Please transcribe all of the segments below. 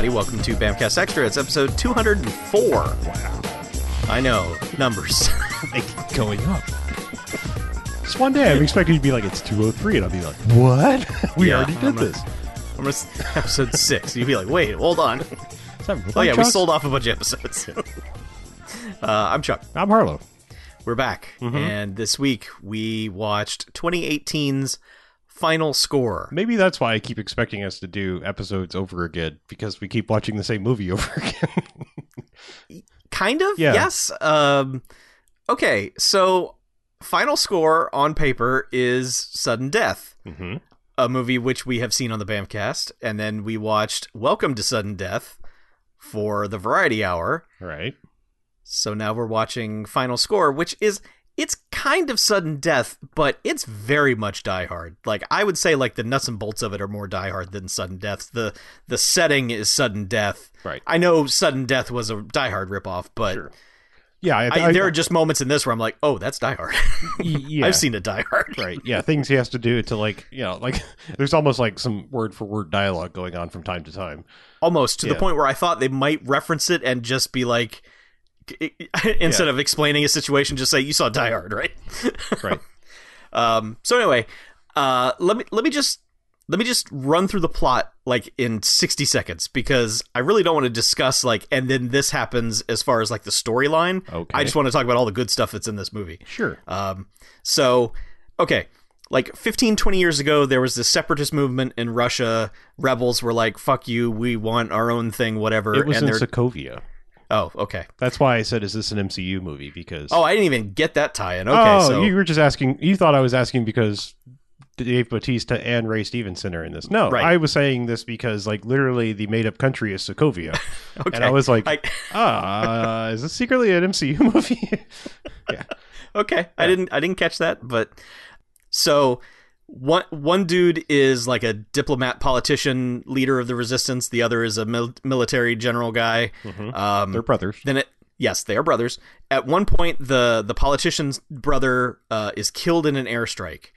everybody. Welcome to Bamcast Extra. It's episode 204. Wow. I know, numbers. they keep going up. Just one day, I'm expecting you to be like, it's 203, and I'll be like, what? we Yeah, already did I'm gonna- this. I'm gonna, episode 6. You'd be like, wait, hold on. Really Oh, yeah, we sold off a bunch of episodes. uh, I'm Chuck. I'm Harlow. We're back. Mm-hmm. And this week we watched 2018's final score. Maybe that's why I keep expecting us to do episodes over again, because we keep watching the same movie over again. Kind of, Yeah. yes. Um, okay, so final score on paper is Sudden Death. mm-hmm. a movie which we have seen on the Bamcast, and then we watched Welcome to Sudden Death for the Variety Hour. Right. So now we're watching Final Score, which is it's kind of sudden death, but it's very much Die Hard. Like I would say, like the nuts and bolts of it are more Die Hard than sudden death. The the setting is sudden death. Right. I know sudden death was a Die Hard ripoff, but Sure. Yeah, I, I, I- there are just moments in this where I'm like, oh, that's Die Hard. yeah. I've seen a Die Hard. Right. Yeah, things he has to do to like, you know, like there's almost like some word for word dialogue going on from time to time. almost to the point where I thought they might reference it and just be like, instead of explaining a situation, just say you saw Die Hard, right? Right. um. So anyway, uh, let me let me just let me just run through the plot like in sixty seconds because I really don't want to discuss like and then this happens as far as like the storyline. Okay. I just want to talk about all the good stuff that's in this movie. Sure. Um, so, okay, like 15, 20 years ago, there was this separatist movement in Russia. Rebels were like, fuck you, we want our own thing, whatever. It was and in they're. Sokovia. Oh, okay. That's why I said, is this an MCU movie? Because Oh, I didn't even get that tie in. Okay, oh, so. you were just asking. You thought I was asking because Dave Bautista and Ray Stevenson are in this. No, Right. I was saying this because, like, literally, the made-up country is Sokovia, okay. and I was like, I- ah, is this secretly an MCU movie? Yeah. Okay, I didn't, I didn't catch that, but so. One one dude is like a diplomat, politician, leader of the resistance. The other is a mil- military general guy. Mhm. Um, They're brothers. then it yes they are brothers at one point the the politician's brother uh, is killed in an airstrike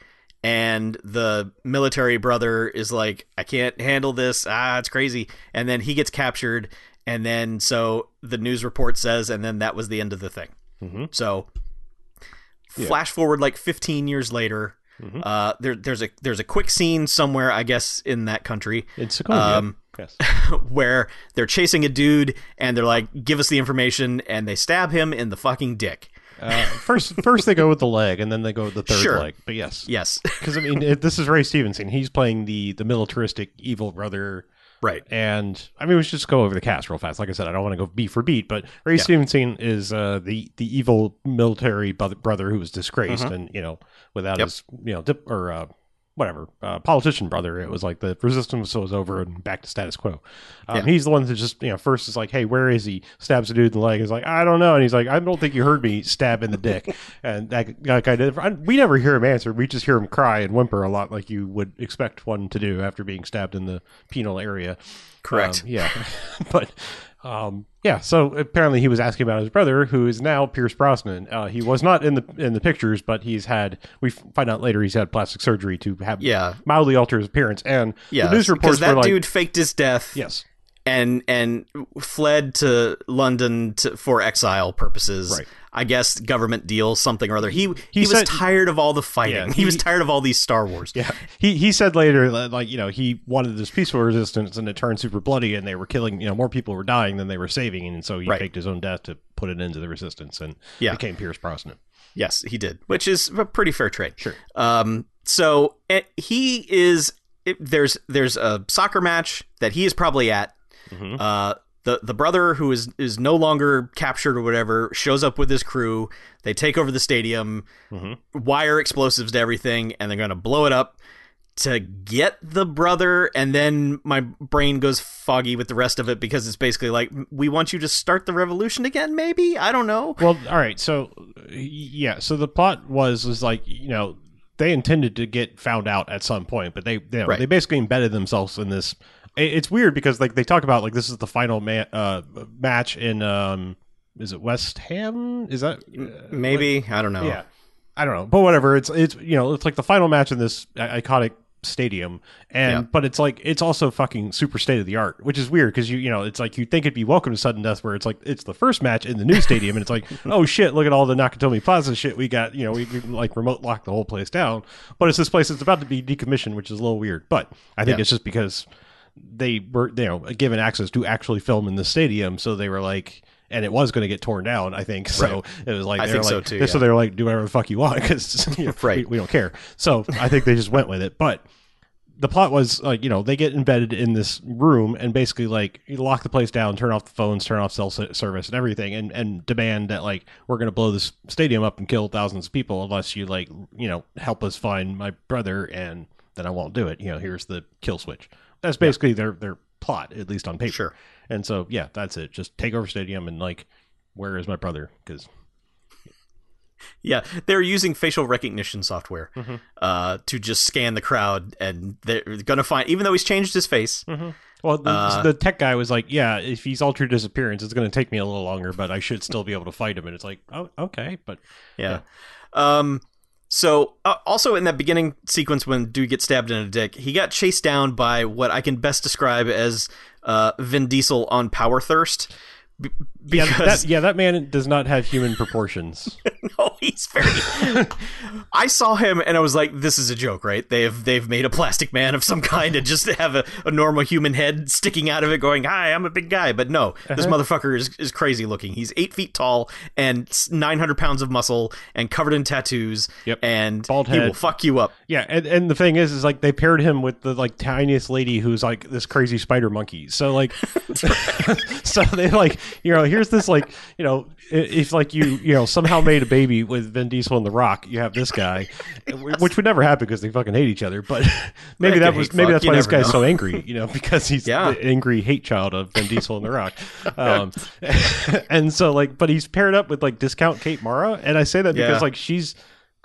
and the military brother is like i can't handle this ah it's crazy and then he gets captured and then so the news report says and then that was the end of the thing Mhm. so Yeah. flash forward like 15 years later Mhm. uh, there, there's a there's a quick scene somewhere, I guess, in that country, In Sokovia. um, yes. where they're chasing a dude and they're like, "Give us the information," and they stab him in the fucking dick. Uh, first, first they go with the leg, and then they go with the third Sure. leg. But yes, Yes, because I mean, it, this is Ray Stevenson. He's playing the the militaristic evil brother. Right. And I mean, we should just go over the cast real fast. Like I said, I don't want to go beat for beat, but Ray Yeah. Stevenson is uh, the the evil military brother, who was disgraced, Mhm. and you know, without Yep. his you know dip, or uh, whatever uh, politician brother, it was like the resistance was over and back to status quo. Um, Yeah. He's the one that just you know first is like, hey, where is he? Stabs a dude in the leg. Is like, I don't know, and he's like, I don't think you heard me stab in the dick, and that that guy did. I, we never hear him answer. We just hear him cry and whimper a lot, like you would expect one to do after being stabbed in the penal area. Correct. Um, yeah, but um, yeah. So apparently he was asking about his brother, who is now Pierce Brosnan. Uh, he was not in the in the pictures, but he's had. We find out later he's had plastic surgery to have Yeah. mildly alter his appearance. And Yeah, the news reports that like, dude faked his death yes, and and fled to London to, for exile purposes. Right. I guess government deal, something or other. He he, He was said- tired of all the fighting. Yeah, he, was tired of all these Star Wars. yeah. He he said later, that, like you know, he wanted this peaceful resistance, and it turned super bloody, and they were killing. You know, more people were dying than they were saving, and so he Right. faked his own death to put an end to the resistance, and Yeah. became Pierce Brosnan. Yes, he did, which is a pretty fair trade. Sure. Um, so eh, he is. It, there's there's a soccer match that he is probably at. Mhm. Uh, the the brother who is is no longer captured or whatever shows up with his crew. They take over the stadium, Mhm. wire explosives to everything, and they're gonna blow it up to get the brother. And then my brain goes foggy with the rest of it because it's basically like we want you to start the revolution again. Maybe I don't know. Well, all right. So, yeah. So the plot was was like you know they intended to get found out at some point, but they they, Right. they basically embedded themselves in this. It- It's weird because like they talk about like this is the final ma- uh, match in um is it West Ham? Is that uh, Maybe I don't know. yeah. I don't know, but whatever. It's it's you know it's like the final match in this iconic stadium, and Yeah. but it's like it's also fucking super state of the art, which is weird because you you know it's like you think it'd be welcome to sudden death where it's like it's the first match in the new stadium, and it's like oh shit, look at all the Nakatomi Plaza shit we got, you know we, we like remote lock the whole place down, but it's this place that's about to be decommissioned, which is a little weird, but I think Yeah. it's just because they were you know given access to actually film in the stadium, so they were like. And it was going to get torn down, I think. So Right. it was like I think so like, too, So they were like, "Do whatever the fuck you want," because you know, Right. we, we don't care. So I think they just went with it. But the plot was like, you know, they get embedded in this room and basically like you lock the place down, turn off the phones, turn off cell service and everything, and and demand that like we're going to blow this stadium up and kill thousands of people unless you like you know help us find my brother, and then I won't do it. You know, here's the kill switch. That's basically their their plot, at least on paper. Sure. And so yeah, that's it. Just take over stadium and like, where is my brother? Because Yeah, they're using facial recognition software Mm-hmm. uh, to just scan the crowd, and they're gonna find. Even though he's changed his face, Well, the, Uh, the tech guy was like, "Yeah, if he's altered his appearance, it's going to take me a little longer, but I should still be able to fight him." And it's like, "Oh, okay." But yeah. Um. So, uh, also in that beginning sequence when dude gets stabbed in a dick, he got chased down by what I can best describe as uh, Vin Diesel on power thirst. B- yeah, that, yeah, that man does not have human proportions. no, he's very. I saw him and I was like, "This is a joke, right? They've they've made a plastic man of some kind and just have a, a normal human head sticking out of it, going, "Hi, I'm a big guy." But no, this Uh-huh. motherfucker is is crazy looking. He's eight feet tall and nine hundred pounds of muscle and covered in tattoos. Yep. and Bald head. he will fuck you up. yeah, and, and the thing is, is like they paired him with the like tiniest lady who's like this crazy spider monkey. So like, so they like you know here's this like you know if like you you know somehow made a baby with Vin Diesel and The Rock, you have this guy, which would never happen because they fucking hate each other. But maybe that was maybe fuck, that's you why this guy's know. so angry, you know, because he's Yeah. the angry hate child of Vin Diesel and The Rock. Um, and so like, but he's paired up with like discount Kate Mara, and I say that because Yeah. like she's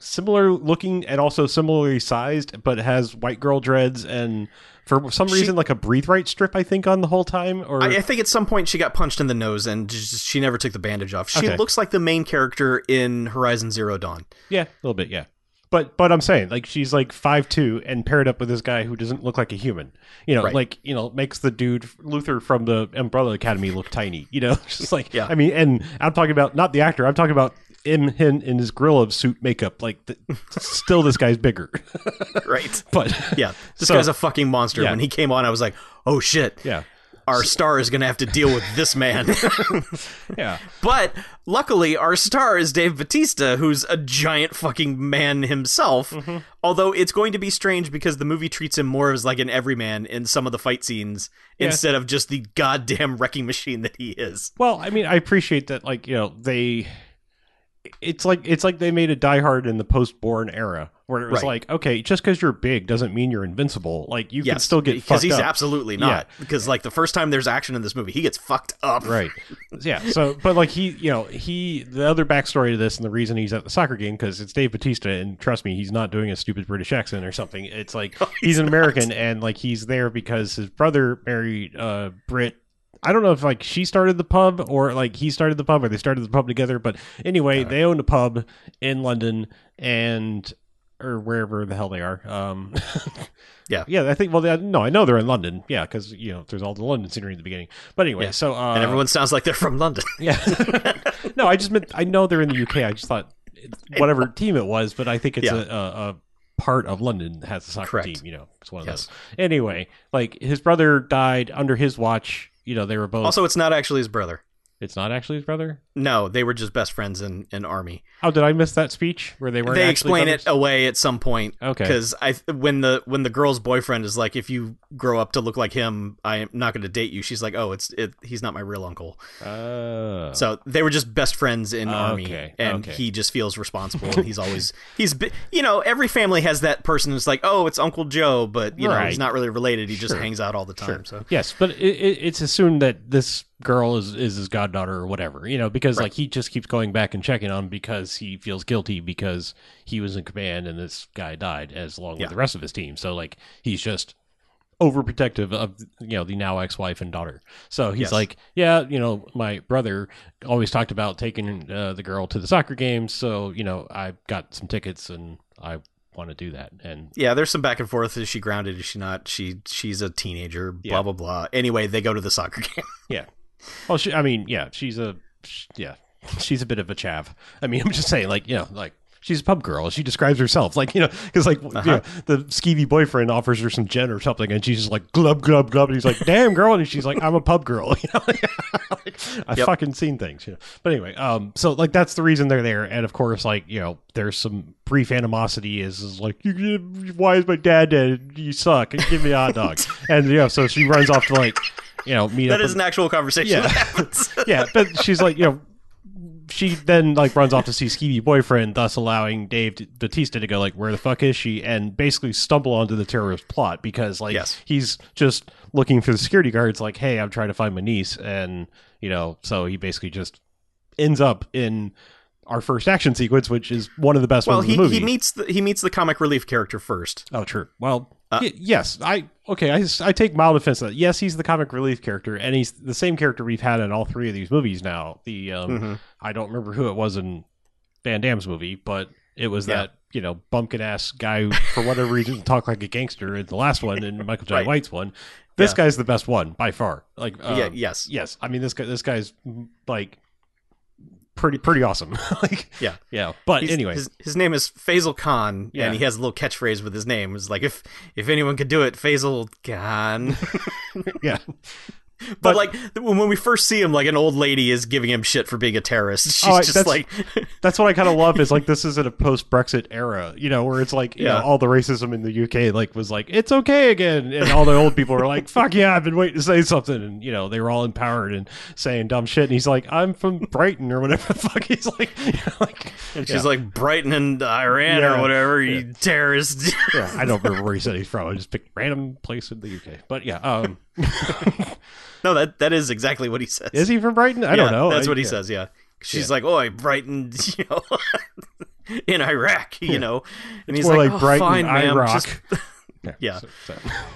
similar looking and also similarly sized, but has white girl dreads and for some She- reason like a breathe right strip. I think on the whole time, or I, I think at some point she got punched in the nose and just, she never took the bandage off. She Okay. looks like the main character in Horizon Zero Dawn. yeah, a little bit, yeah. But but I'm saying like she's like five two and paired up with this guy who doesn't look like a human. You know, Right. like you know makes the dude Luther from the Umbrella Academy look tiny. You know, just like Yeah. I mean, and I'm talking about not the actor. I'm talking about him, him in his gorilla suit makeup. Like the, still, this guy's bigger. Right. but Yeah, this So- guy's a fucking monster. Yeah. When he came on, I was like, "Oh shit, yeah, our star is gonna have to deal with this man." yeah. but luckily, our star is Dave Batista, who's a giant fucking man himself. Mm-hmm. Although it's going to be strange because the movie treats him more as like an everyman in some of the fight scenes Yeah. instead of just the goddamn wrecking machine that he is. Well, I mean, I appreciate that. Like you know, they. It's like it's like they made a Die Hard in the post-Bourne era, where it was Right. like, okay, just because you're big doesn't mean you're invincible. Like you can still get because he's up. absolutely not. Because like the first time there's action in this movie, he gets fucked up. right yeah so but like he you know he the other backstory to this and the reason he's at the soccer game because it's dave batista and trust me he's not doing a stupid british accent or something it's like he's, an american and like he's there because his brother married uh brit I don't know if like she started the pub or like he started the pub or they started the pub together, but anyway, they owned a pub in London and or wherever the hell they are. Um, Yeah. yeah, I think. Well, they, no, I know they're in London. Yeah, because you know there's all the London scenery in the beginning. But anyway, Yeah. so uh, And everyone sounds like they're from London. yeah. no, I just meant I know they're in the UK. I just thought whatever team it was, but I think it's Yeah. a, a, a part of London that has a soccer Correct. team. You know, it's one of Yes. those. Anyway, like his brother died under his watch. You know, they were both. also, it's not actually his brother. it's not actually his brother. No, they were just best friends in, in army. Oh, did I miss that speech where they were? they explain it away at some point. Okay. Because I when the when the girl's boyfriend is like, if you grow up to look like him, I am not going to date you. She's like, oh, it's it, he's not my real uncle. Oh. So they were just best friends in army, Okay, and okay. he just feels responsible. and he's always he's you know every family has that person who's like, oh, it's Uncle Joe, but you know he's not really related. He just hangs out all the time. So Yes, but it, it, it's assumed that this girl is, is his goddaughter or whatever, you know, because Right. like he just keeps going back and checking on him because he feels guilty because he was in command and this guy died as along Yeah. with the rest of his team. So like he's just overprotective of you know the now ex-wife and daughter. So he's Yes. like, yeah, you know, my brother always talked about taking uh, the girl to the soccer games, so you know I got some tickets and I want to do that. And Yeah, there's some back and forth. Is she grounded? Is she not? She she's a teenager. Blah Yeah. blah blah. Anyway, they go to the soccer game. yeah, well, she, I mean, yeah, she's a yeah, she's a bit of a chav. I mean, I'm just saying, like you know, like. She's a pub girl. She describes herself like you know, because like you know, the skeevy boyfriend offers her some gin or something, and she's just like glub glub glub, and he's like, "Damn girl," and she's like, "I'm a pub girl." You know, like, I've Yep. fucking seen things. You know, but anyway, um, so like that's the reason they're there, and of course, like you know, there's some brief animosity. Is, is like, you, why is my dad dead? You suck. Give me a hot dog, and you know, so she runs off to like, you know, meet that up. is an actual conversation Yeah. that happens. yeah, but she's like, you know, she then like runs off to see Skeevy boyfriend, thus allowing Dave to, Batista to go like, where the fuck is she? And basically stumble onto the terrorist plot because like Yes. he's just looking for the security guards, like, hey, I'm trying to find my niece, and you know, so he basically just ends up in our first action sequence, which is one of the best well, ones he, in the movie. he meets the he meets the comic relief character first. Oh, true. Well, Uh, y- yes, I okay. I, I take mild offense to that. Yes, he's the comic relief character, and he's the same character we've had in all three of these movies now. The um, Mhm. I don't remember who it was in Van Damme's movie, but it was Yeah. that you know bumpkin ass guy who, for whatever reason, talked like a gangster in the last one, and Michael J. Right. White's one. This Yeah. guy's the best one by far. Like, yeah. um, Yes. yes. I mean, this guy, this guy's like pretty, pretty awesome. like, Yeah. yeah. But anyway, his, his name is Faisal Khan, Yeah. and he has a little catchphrase with his name. It's like if if anyone could do it, Faisal Khan. yeah. but, But- like when we first see him, like an old lady is giving him shit for being a terrorist. She's Oh, just that's- like, That's what I kind of love is like this is in a post Brexit era, you know, where it's like you Yeah. know all the racism in the UK like was like it's okay again, and all the old people were like fuck yeah, I've been waiting to say something, and you know they were all empowered and saying dumb shit, and he's like I'm from Brighton or whatever the fuck he's like, you know, like she's yeah. like Brighton and Iran Yeah. or whatever. You terrorist. yeah, I don't remember where he said he's from. I just picked random place in the UK, but yeah, um, no, that that is exactly what he says. is he from Brighton? I don't know. That's I- what he yeah. says. Yeah. She's like, "Oh, I Brighton, you know, in Iraq, you know," and he's more like, like "Oh, Brighton, fine. Iraq. Just- Yeah. so- so-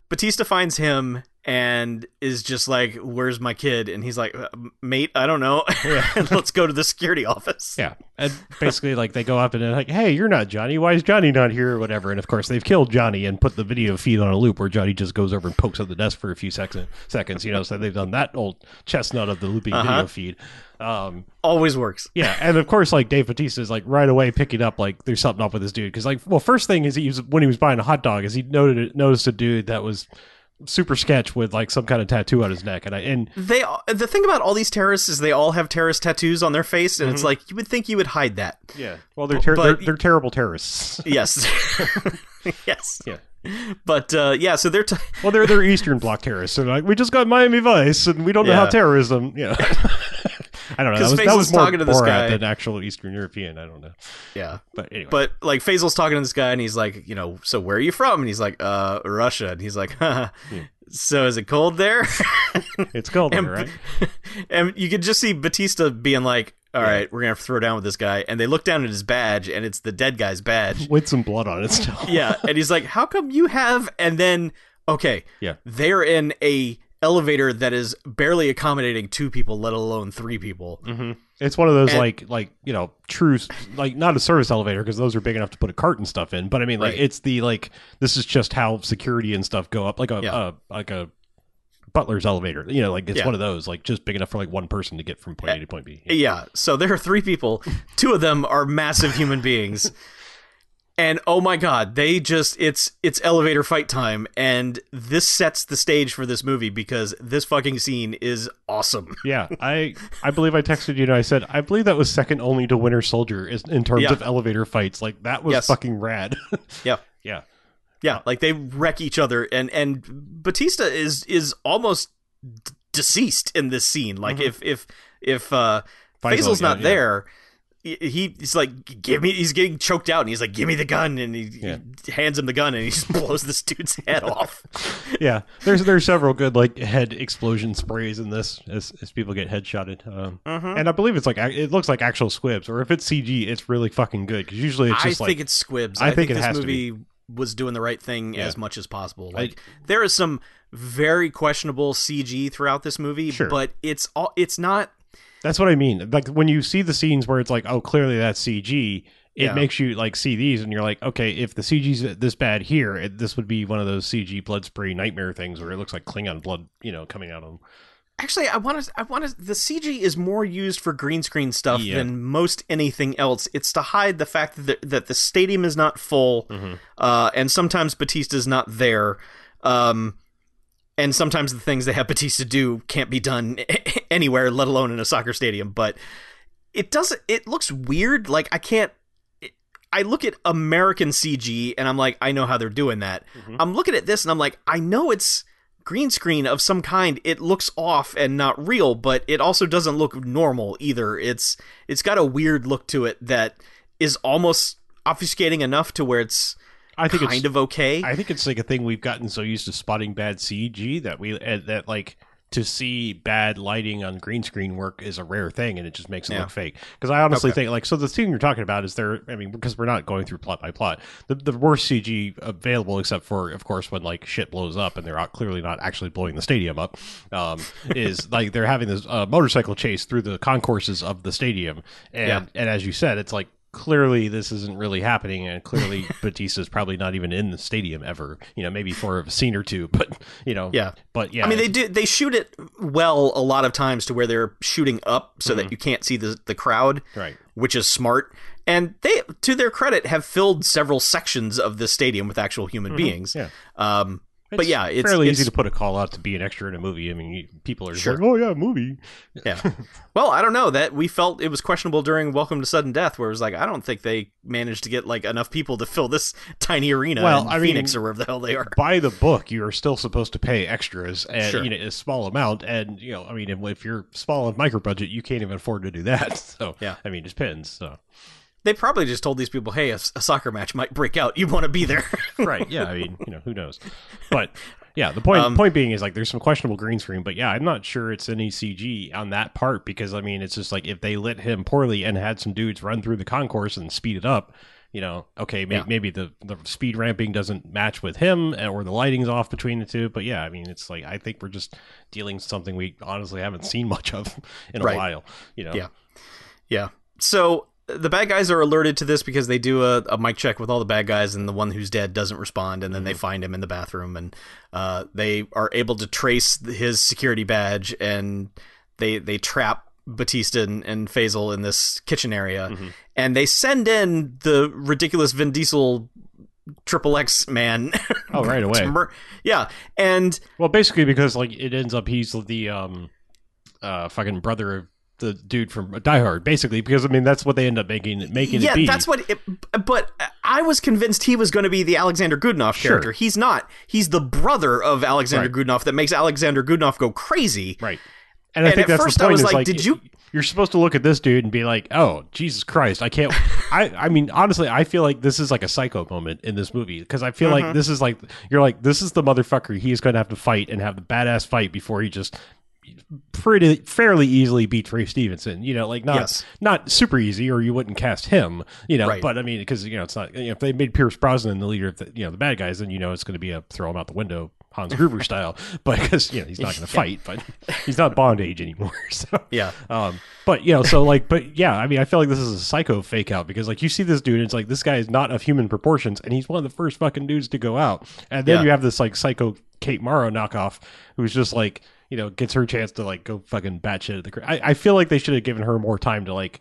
Batista finds him and is just like, "Where's my kid?" And he's like, "Uh, "Mate, I don't know. and let's go to the security office." Yeah, and basically, like they go up and they're like, "Hey, you're not Johnny. Why is Johnny not here?" Or whatever. And of course, they've killed Johnny and put the video feed on a loop where Johnny just goes over and pokes at the desk for a few seconds. Seconds, you know. So they've done that old chestnut of the looping Uh-huh. video feed. Um, Always works. yeah, and of course, like Dave Batista is like right away picking up like there's something up with this dude because like, well, first thing is he was when he was buying a hot dog is he noted noticed a dude that was super sketch with like some kind of tattoo on his neck, and I and They the thing about all these terrorists is they all have terrorist tattoos on their face, and Mm-hmm. it's like you would think you would hide that. yeah, well, they're ter- But- they're, they're terrible terrorists. Yes. yes. Yeah. But uh, yeah, so they're t- Well, they're they're Eastern Bloc terrorists. They're like, we just got Miami Vice, and we don't know how terrorism. Know, I don't know. That was, that Faisal's was more talking to this Borat guy. than actual Eastern European. I don't know, yeah. but anyway. But like Faisal's talking to this guy, and he's like, you know, so where are you from? And he's like, uh, Russia. And he's like, Haha. so is it cold there? it's cold, and, there, right? and you could just see Batista being like, all right, we're gonna have to throw down with this guy. And they look down at his badge, and it's the dead guy's badge. With some blood on it still. yeah, and he's like, "How come you have?" And then, okay, Yeah. they're in a elevator that is barely accommodating two people, let alone three people. Mm-hmm. It's one of those And- like like you know true like not a service elevator because those are big enough to put a cart and stuff in. But I mean like Right. it's the like this is just how security and stuff go up like a Yeah. uh, like a butler's elevator. You know like it's Yeah. one of those like just big enough for like one person to get from point A to point B. Yeah. Yeah, so there are three people. Two of them are massive human beings. And oh my god, they just it's it's elevator fight time and this sets the stage for this movie because this fucking scene is awesome. Yeah, I I believe I texted you and I said I believe that was second only to Winter Soldier in terms Yeah. of elevator fights. Like that was Yes. fucking rad. Yeah. yeah. Yeah, like they wreck each other, and and Batista is is almost d- deceased in this scene. Like if if if uh, Faisal, Faisal's not yeah. there, he he's like, give me. He's getting choked out, and he's like, give me the gun, and he, Yeah. he hands him the gun, and he just blows this dude's head off. Yeah. There's there's several good like head explosion sprays in this as, as people get headshotted. Um, Mhm. and I believe it's like it looks like actual squibs, or if it's CG, it's really fucking good because usually it's I just like think it's squibs. I I, think think, it this has to movie was doing the right thing Yeah. as much as possible. Like there is some very questionable CG throughout this movie, Sure. but it's all it's not That's what I mean. Like when you see the scenes where it's like, oh, clearly that's CG, it Yeah. makes you like see these and you're like, okay, if the CG's this bad here, it, this would be one of those CG blood spray nightmare things where it looks like Klingon blood, you know, coming out of them. Actually, I want to. I want to. The CG is more used for green screen stuff Yeah. than most anything else. It's to hide the fact that the, that the stadium is not full, Mm-hmm. uh, and sometimes Batista's not there, um, and sometimes the things they have Batista do can't be done anywhere, let alone in a soccer stadium. But it doesn't. It looks weird. Like I can't. I look at American CG and I'm like, I know how they're doing that. Mm-hmm. I'm looking at this and I'm like, I know it's green screen of some kind. It looks off and not real, but it also doesn't look normal either. It's it's got a weird look to it that is almost obfuscating enough to where it's I think kind it's of okay. I think it's like a thing we've gotten so used to spotting bad CG that we uh, that like to see bad lighting on green screen work is a rare thing, and it just makes it Yeah. look fake. Because I honestly Okay. think like so the thing you're talking about is there. I mean, because we're not going through plot by plot. The the worst CG available, except for of course when like shit blows up and they're out clearly not actually blowing the stadium up, um, is like they're having this uh, motorcycle chase through the concourses of the stadium, and Yeah. and as you said, it's like clearly this isn't really happening and clearly Batista's probably not even in the stadium ever you know maybe for a scene or two but you know Yeah. but yeah I mean, they do they shoot it well a lot of times to where they're shooting up so that you can't see the the crowd, right which is smart. And they, to their credit, have filled several sections of the stadium with actual human beings. yeah Um, but yeah, it's fairly it's, easy to put a call out to be an extra in a movie i mean people are just Sure. like oh yeah movie Yeah. Well, I don't know that we felt it was questionable during Welcome to Sudden Death, where it was like I don't think they managed to get like enough people to fill this tiny arena Well, in I mean- or wherever the hell they are. by the book you are still supposed to pay extras and Sure. you know a small amount and you know i mean if- if you're small and micro budget you can't even afford to do that so Yeah. i mean it depends so They probably just told these people, "Hey, a, a soccer match might break out. You want to be there?" right yeah i mean you know who knows but yeah the point Um, point being is like there's some questionable green screen but yeah i'm not sure it's any cg on that part because i mean it's just like if they lit him poorly and had some dudes run through the concourse and speed it up you know okay may- Yeah. maybe the, the speed ramping doesn't match with him uh, or the lighting's off between the two but yeah i mean it's like i think we're just dealing with something we honestly haven't seen much of in a Right. while you know Yeah. Yeah. So the bad guys are alerted to this because they do a, a mic check with all the bad guys, and the one who's dead doesn't respond, and then they find him in the bathroom, and uh, they are able to trace his security badge, and they they trap Batista and, and Faisal in this kitchen area, and they send in the ridiculous Vin Diesel triple X man. oh right away mur- yeah, and Well, basically because like it ends up he's the um uh fucking brother of the dude from Die Hard, basically because I mean that's what they end up making making yeah, that's what. It, but I was convinced he was going to be the Alexander Godunov Sure. character. He's not. He's the brother of Alexander Right. That makes Alexander Godunov go crazy. right. And I And think at that's first the I was like, like, did you- You're supposed to look at this dude and be like, "Oh, Jesus Christ, I can't." I I mean, honestly, I feel like this is like a psycho moment in this movie because I feel Mm-hmm. like this is like you're like this is the motherfucker he is going to have to fight and have the badass fight before he just pretty fairly easily beat Ray Stevenson. You know, like not Yes. not super easy, or you wouldn't cast him. You know, Right. but I mean, because you know, it's not. You know, if they made Pierce Brosnan the leader of the you know the bad guys, then you know it's going to be a throw him out the window. Hans Gruber style, but because you know he's not going to fight, but he's not Bond age anymore. So Yeah. um, but you know, so like, but yeah, I mean, I feel like this is a psycho fake out because like you see this dude, and it's like this guy is not of human proportions, and he's one of the first fucking dudes to go out, and then Yeah. you have this like psycho Kate Mara knockoff who's just like you know gets her chance to like go fucking batshit at the. cra- I, I feel like they should have given her more time to like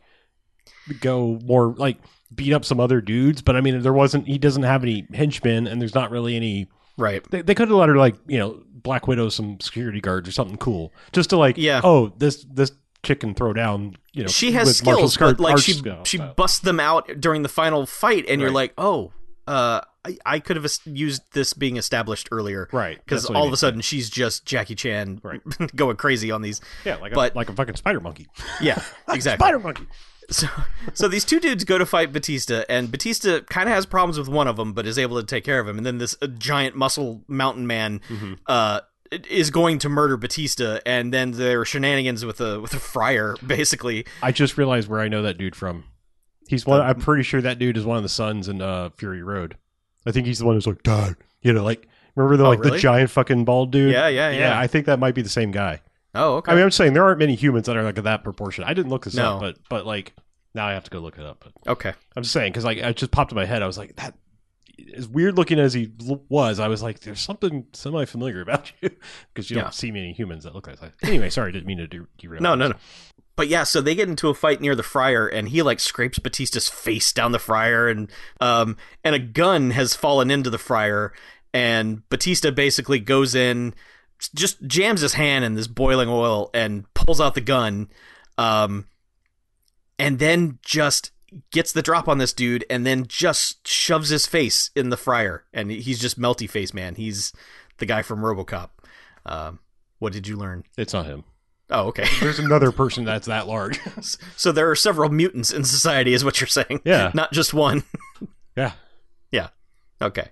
go more like beat up some other dudes, but I mean, there wasn't. He doesn't have any henchmen, and there's not really any. Right. They, they could have let her like you know Black Widow some security guards or something cool, just to like Yeah. oh this this chick can throw down you know She has skills, but like she she So, busts them out during the final fight, and you're like, oh, uh, I, I could have used this being established earlier, right Because I all mean. of a sudden she's just Jackie Chan Right. going crazy on these. yeah like but- a, like a fucking spider monkey Yeah, exactly. spider monkey So, so these two dudes go to fight Batista, and Batista kind of has problems with one of them, but is able to take care of him. And then this uh, giant muscle mountain man Mm-hmm. uh, is going to murder Batista, and then there are shenanigans with a with a friar, basically. I just realized where I know that dude from. He's one. I'm pretty sure that dude is one of the sons in uh, Fury Road. I think he's the one who's like, Dad, you know, like remember the Oh, like really? the giant fucking bald dude? Yeah, yeah, yeah. I think that might be the same guy. Oh, okay. I mean, I'm just saying there aren't many humans that are like that proportion. I didn't look this No. up, but but like Now I have to go look it up. But Okay. I'm just saying because like it just popped in my head. I was like that. As weird looking as he was, I was like, "There's something semi familiar about you," because you Yeah. don't see many humans that look like that. Anyway, sorry, I didn't mean to de- derail. No, no, no. But yeah, so they get into a fight near the fryer, and he like scrapes Batista's face down the fryer, and um, and a gun has fallen into the fryer, and Batista basically goes in, just jams his hand in this boiling oil, and pulls out the gun, um, and then just gets the drop on this dude, and then just shoves his face in the fryer, and he's just melty face man. He's the guy from RoboCop. Um, what did you learn? It's not him. Oh, okay. There's another person that's that large. So there are several mutants in society, is what you're saying. Yeah. Not just one. yeah, Yeah. Okay.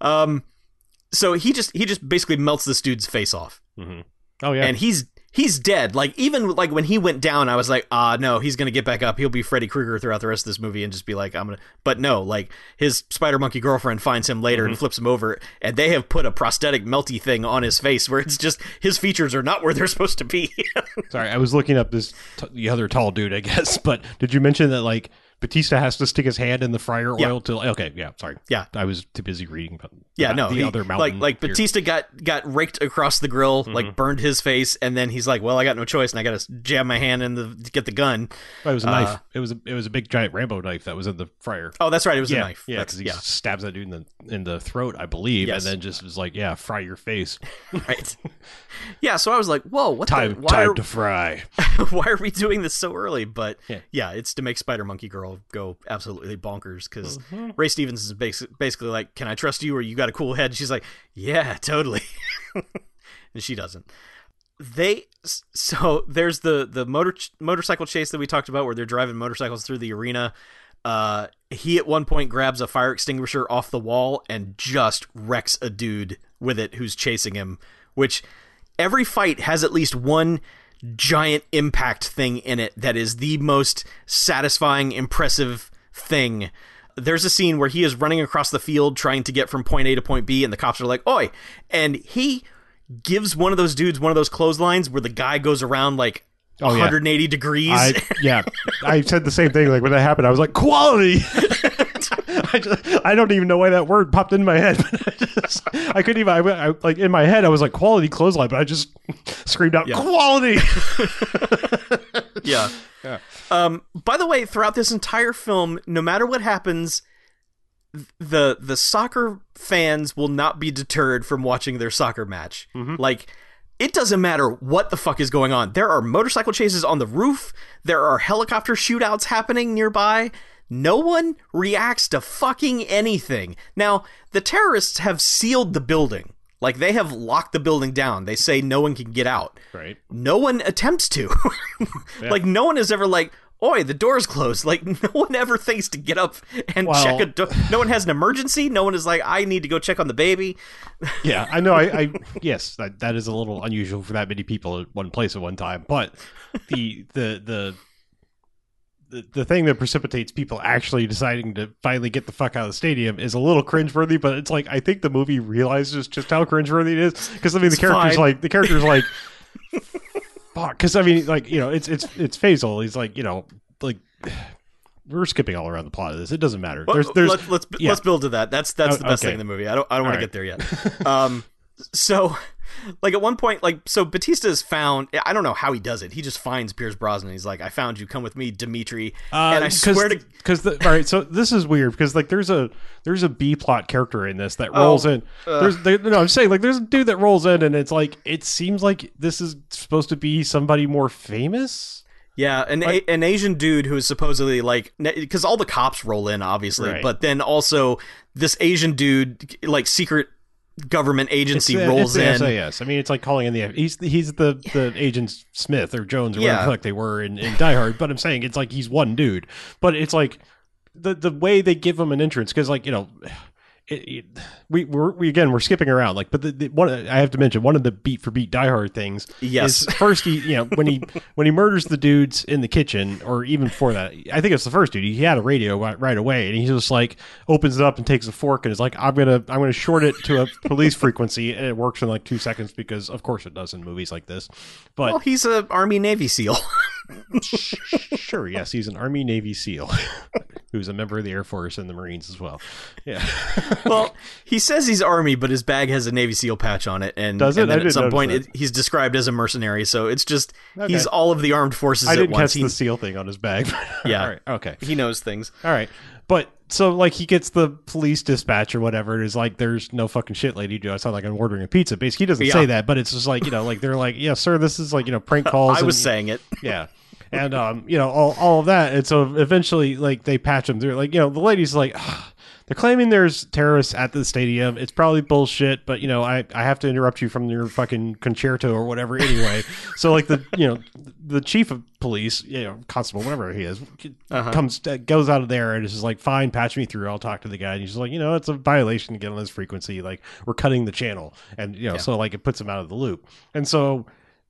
Um. So he just he just basically melts this dude's face off, hmm oh yeah, and he's he's dead. Like even like when he went down, I was like, ah, no, he's gonna get back up. He'll be Freddy Krueger throughout the rest of this movie, and just be like, I'm gonna. But no, like his spider monkey girlfriend finds him later and flips him over, and they have put a prosthetic melty thing on his face where it's just his features are not where they're supposed to be. sorry. I was looking up this t- the other tall dude, I guess. But did you mention that like Batista has to stick his hand in the fryer Yeah. oil to? Okay, yeah, sorry. Yeah. I was too busy reading about Yeah, no, the he- other mountain. like like here. Batista got got raked across the grill, Mm-hmm. like burned his face, and then he's like, "Well, I got no choice, and I got to jam my hand in the to get the gun." Oh, it was a uh, knife. It was a it was a big giant Rambo knife that was in the fryer. Oh, that's right, it was yeah, a knife. Yeah, because he yeah, stabs that dude in the in the throat, I believe, Yes. and then just was like, "Yeah, fry your face. right. yeah, so I was like, "Whoa, what Time the? Why time are, to fry." why are we doing this so early?" But Yeah. yeah, it's to make Spider Monkey Girl go absolutely bonkers because Mm-hmm. Ray Stevens is basi- basically like, "Can I trust you?" or "You got a cool head." She's like, "Yeah, totally," and she doesn't. They so there's the the motor motorcycle chase that we talked about where they're driving motorcycles through the arena. Uh, he at one point grabs a fire extinguisher off the wall and just wrecks a dude with it who's chasing him. Which every fight has at least one giant impact thing in it that is the most satisfying, impressive thing. There's a scene where he is running across the field trying to get from point A to point B, and the cops are like, "Oi!" and he gives one of those dudes one of those clotheslines where the guy goes around like Oh, yeah. 180 degrees. I yeah, I said the same thing. Like when that happened, I was like, "Quality." I, just, I don't even know why that word popped in my head. But I, just, I couldn't even. I, I, like in my head, I was like, "Quality clothesline," but I just screamed out, Yeah. "Quality!" yeah. Yeah. Um, by the way, throughout this entire film, no matter what happens, the the soccer fans will not be deterred from watching their soccer match. Like it doesn't matter what the fuck is going on. There are motorcycle chases on the roof. There are helicopter shootouts happening nearby. No one reacts to fucking anything. Now, the terrorists have sealed the building. Like they have locked the building down. They say no one can get out Right. no one attempts to. Like no one is ever like, "Oi, the door's closed." Like no one ever thinks to get up and Well- check a door. No one has an emergency. No one is like, "I need to go check on the baby." Yeah, I know. I, I yes, that that is a little unusual for that many people at one place at one time. But the the the the, the thing that precipitates people actually deciding to finally get the fuck out of the stadium is a little cringeworthy. But it's like I think the movie realizes just how cringeworthy it is because I mean It's the character's fine. like the character's like fuck because I mean like you know it's it's it's Faisal. He's like you know like. We're skipping all around the plot of this. It doesn't matter. There's, there's, let's let's, yeah. let's build to that. That's that's Oh, the best okay. thing in the movie. I don't I don't want All to get there yet. um, so like at one point, like so Batista is found. I don't know how he does it. He just finds Pierce Brosnan. He's like, "I found you. Come with me, Dimitri." Uh, and I swear to because all right, so this is weird because like there's a there's a B plot character in this that Oh, rolls in. Uh. There's there, no, I'm saying like there's a dude that rolls in and it's like it seems like this is supposed to be somebody more famous. Yeah, an a, an Asian dude who is supposedly like because all the cops roll in, obviously, Right. but then also this Asian dude, like secret government agency, It's, rolls it's in. SAS. I mean, it's like calling in the he's he's the the agent Smith or Jones or Yeah. whatever the fuck they were in, in Die Hard. But I'm saying it's like he's one dude. But it's like the the way they give him an entrance because like you know. It, it, we we're, we again we're skipping around like but the, the one I have to mention one of the beat for beat Die Hard things Yes. is first he you know when he when he murders the dudes in the kitchen or even before that I think it's the first dude he had a radio right, right away and he just like opens it up and takes a fork and is like I'm gonna I'm gonna short it to a police frequency and it works in like two seconds because of course it does in movies like this but Well, he's a Army Navy SEAL. sure, yes, he's an Army Navy SEAL who's a member of the Air Force and the Marines as well. Yeah. well, he says he's Army, but his bag has a Navy SEAL patch on it, and, Does it? and then at some point it, he's described as a mercenary. So it's just Okay. he's all of the armed forces I at didn't once. catch He, the SEAL thing on his bag. Yeah. All right. Okay. he knows things. All right. But so like he gets the police dispatch or whatever. And it's like there's no fucking shit, lady. Do I sound like I'm ordering a pizza? Basically, he doesn't Yeah. say that, but it's just like you know, like they're like, yeah, sir, this is like you know, prank calls. I was and- saying it. yeah. And um, you know, all, all of that. And so eventually like they patch him through. Like, you know, the lady's like "Ugh, they're claiming there's terrorists at the stadium. It's probably bullshit, but you know, I, I have to interrupt you from your fucking concerto or whatever anyway. so like the you know the chief of police, you know, constable, whatever he is, Uh-huh. comes uh, goes out of there and is just like, fine, patch me through. I'll talk to the guy. And he's just like, you know, it's a violation to get on this frequency. Like we're cutting the channel, and you know, Yeah. so like it puts him out of the loop. And so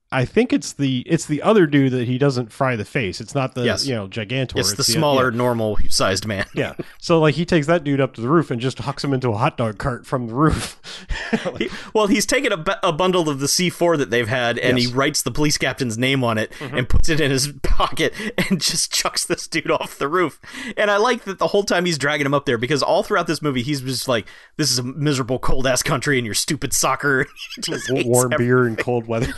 I think it's the it's the other dude that he doesn't fry the face. It's not the Yes. you know gigantor. It's the yeah, smaller, normal sized man. Yeah. So like he takes that dude up to the roof and just hucks him into a hot dog cart from the roof. He- well, he's taken a, a bundle of the C4 that they've had, and Yes. Mm-hmm. he writes the police captain's name on it and puts it in his pocket and just chucks this dude off the roof. And I like that the whole time he's dragging him up there because all throughout this movie he's just like, "This is a miserable, cold ass country, and your stupid soccer." Warm beer and cold weather.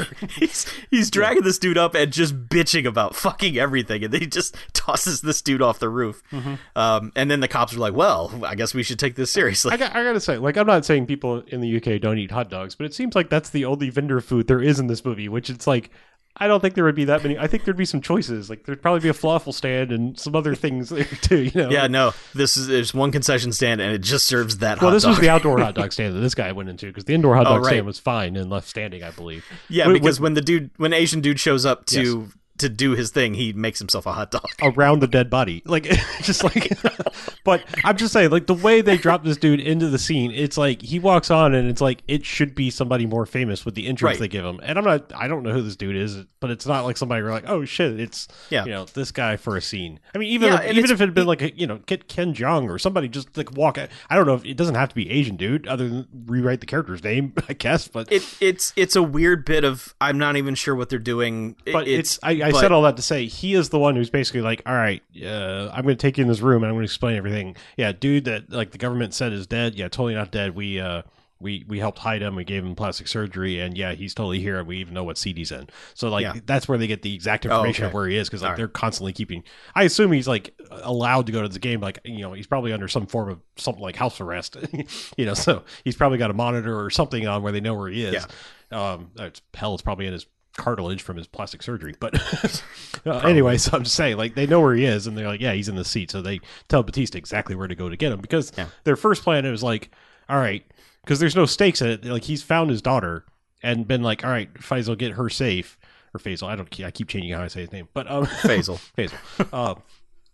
He's he's dragging this dude up and just bitching about fucking everything, and then he just tosses this dude off the roof. Mm-hmm. Um, and then the cops are like, "Well, I guess we should take this seriously." I got, I gotta say, like, I'm not saying people in the UK don't eat hot dogs, but it seems like that's the only vendor food there is in this movie. Which it's like, I don't think there would be that many. I think there'd be some choices. Like, there'd probably be a falafel stand and some other things there too. You know? Yeah, no. This is there's one concession stand, and it just serves that. Well, this was the outdoor hot dog stand that this guy went into because the indoor hot oh, dog Oh, right. stand was fine and left standing, I believe. yeah, With- because with- when the dude, when Asian dude shows up to to do his thing, he makes himself a hot dog. around the dead body. Like just like but I'm just saying, like the way they drop this dude into the scene, it's like he walks on and it's like it should be somebody more famous with the entrance Right. they give him. And I'm not I don't know who this dude is, but it's not like somebody you're like, oh shit, it's Yeah. you know, this guy for a scene. I mean even Yeah, if, even if it had been like a, you know, get Ken Jeong or somebody just like walk out I don't know if it doesn't have to be Asian dude other than rewrite the character's name, I guess. But It it's it's a weird bit of I'm not even sure what they're doing. But it's, I, I but- said all that to say he is the one who's basically like, all right, uh, I'm going to take you in this room and I'm going to explain everything. Yeah, dude, that like the government said is dead. Yeah, totally not dead. We uh, we we helped hide him. We gave him plastic surgery, and yeah, he's totally here. And we even know what seat he's in. So like Yeah. that's where they get the exact information okay. of where he is because like right. they're constantly keeping. I assume he's like allowed to go to the game. Like you know, he's probably under some form of something like house arrest. you know, so he's probably got a monitor or something on where they know where he is. Um, it's, hell, it's probably in his cartilage from his plastic surgery. But uh, anyway, so I'm just saying, like, they know where he is, and they're like, yeah, he's in the seat. So they tell Batista exactly where to go to get him because Yeah. their first plan was like, all right, because there's no stakes in it. Like, he's found his daughter and been like, all right, Faisal, get her safe. Or Faisal, I don't. I keep changing how I say his name, but um, Faisal. Faisal. Uh,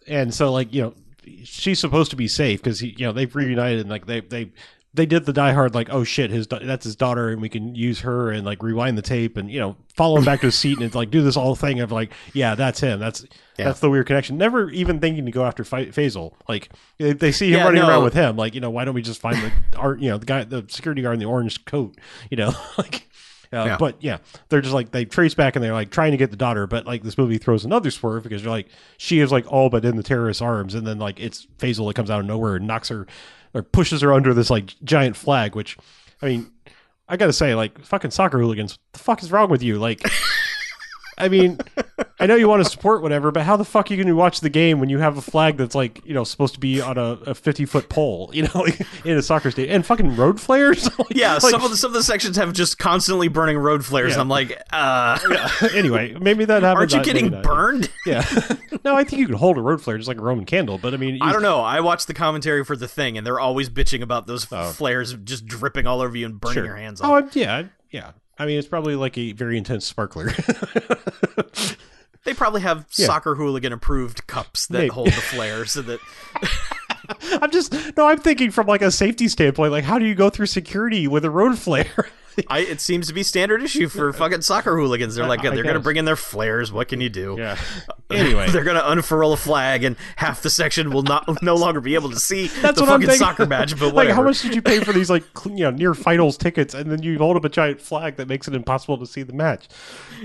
and so like you know, she's supposed to be safe because you know they've reunited and like they they they did the Die Hard like oh shit his that's his daughter and we can use her and like rewind the tape and you know follow him back to his seat and like do this whole thing of like yeah that's him that's Yeah. that's the weird connection never even thinking to go after Fa- Faisal like they, they see him Yeah, running no. around with him like you know why don't we just find the art you know the guy the security guard in the orange coat you know like. Uh, Yeah. But yeah, they're just like they trace back and they're like trying to get the daughter, but like this movie throws another swerve because you're like she is like all but in the terrorist's arms, and then like it's Faisal that comes out of nowhere and knocks her or pushes her under this like giant flag. Which, I mean, I gotta say, like fucking soccer hooligans, what the fuck is wrong with you? Like, I mean, I know you want to support whatever, but how the fuck are you going to watch the game when you have a flag that's like you know supposed to be on a, a fifty foot pole, you know, like, in a soccer stadium and fucking road flares? Like- Yeah, like- some of the some of the sections have just constantly burning road flares. Yeah. and I'm like, uh, anyway, maybe that happens. aren't you I- getting not. burned? Yeah. no, I think you can hold a road flare just like a Roman candle, but I mean, I don't know. I watched the commentary for the thing, and they're always bitching about those Oh. flares just dripping all over you and burning Sure. your hands off. Oh, I- yeah, yeah. I mean, it's probably like a very intense sparkler. They probably have Yeah. soccer hooligan approved cups that Maybe. hold the flare, so that I'm just no. I'm thinking from like a safety standpoint. Like, how do you go through security with a road flare? I, it seems to be standard issue for fucking soccer hooligans. They're like, I they're going to bring in their flares. What can you do? yeah. Anyway, they're going to unfurl a flag, and half the section will not no longer be able to see That's the fucking soccer match. But like, how much did you pay for these like you know near finals tickets, and then you hold up a giant flag that makes it impossible to see the match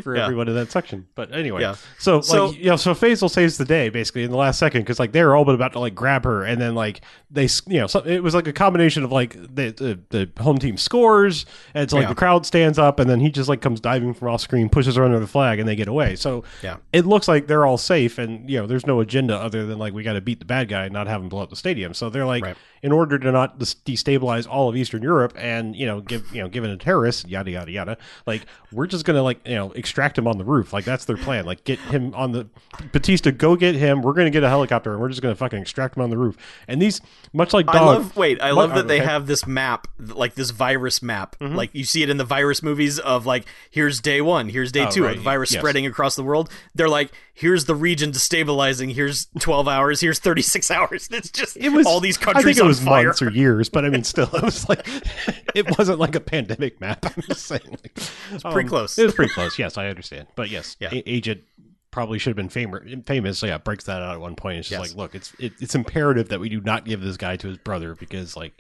for Yeah. everyone in that section? But anyway, Yeah. so So- like you know, so Faisal saves the day basically in the last second because like they were all but about to like grab her, and then like they s- you know so it was like a combination of like the the, the home team scores, and so like Yeah. the crowd stands up, and then he just like comes diving from off screen, pushes her under the flag, and they get away. So Yeah. it looks like they're all safe and you know there's no agenda other than like we got to beat the bad guy and not have him blow up the stadium so they're like Right. In order to not destabilize all of eastern europe and you know give you know given a terrorist yada yada yada like we're just gonna like you know extract him on the roof like that's their plan like get him on the bautista go get him we're gonna get a helicopter and we're just gonna fucking extract him on the roof and these much like dog I love wait, I love that they okay. have this map, like this virus map. Mm-hmm. Like you see it in the virus movies of like here's day 1, here's day Oh, 2 right. of virus Yes. spreading across the world. They're like here's the region destabilizing, here's 12 hours, here's 36 hours. It's just it was all these countries on was fire. months or years, but I mean, still, it was like it wasn't like a pandemic map. I'm just saying, like, it's pretty um, close. It was pretty close. Yes, I understand, but yes, Yeah. A- Agent probably should have been famous. Famous, so yeah, breaks that out at one point. It's just Yes. like, look, it's it, it's imperative that we do not give this guy to his brother because, like,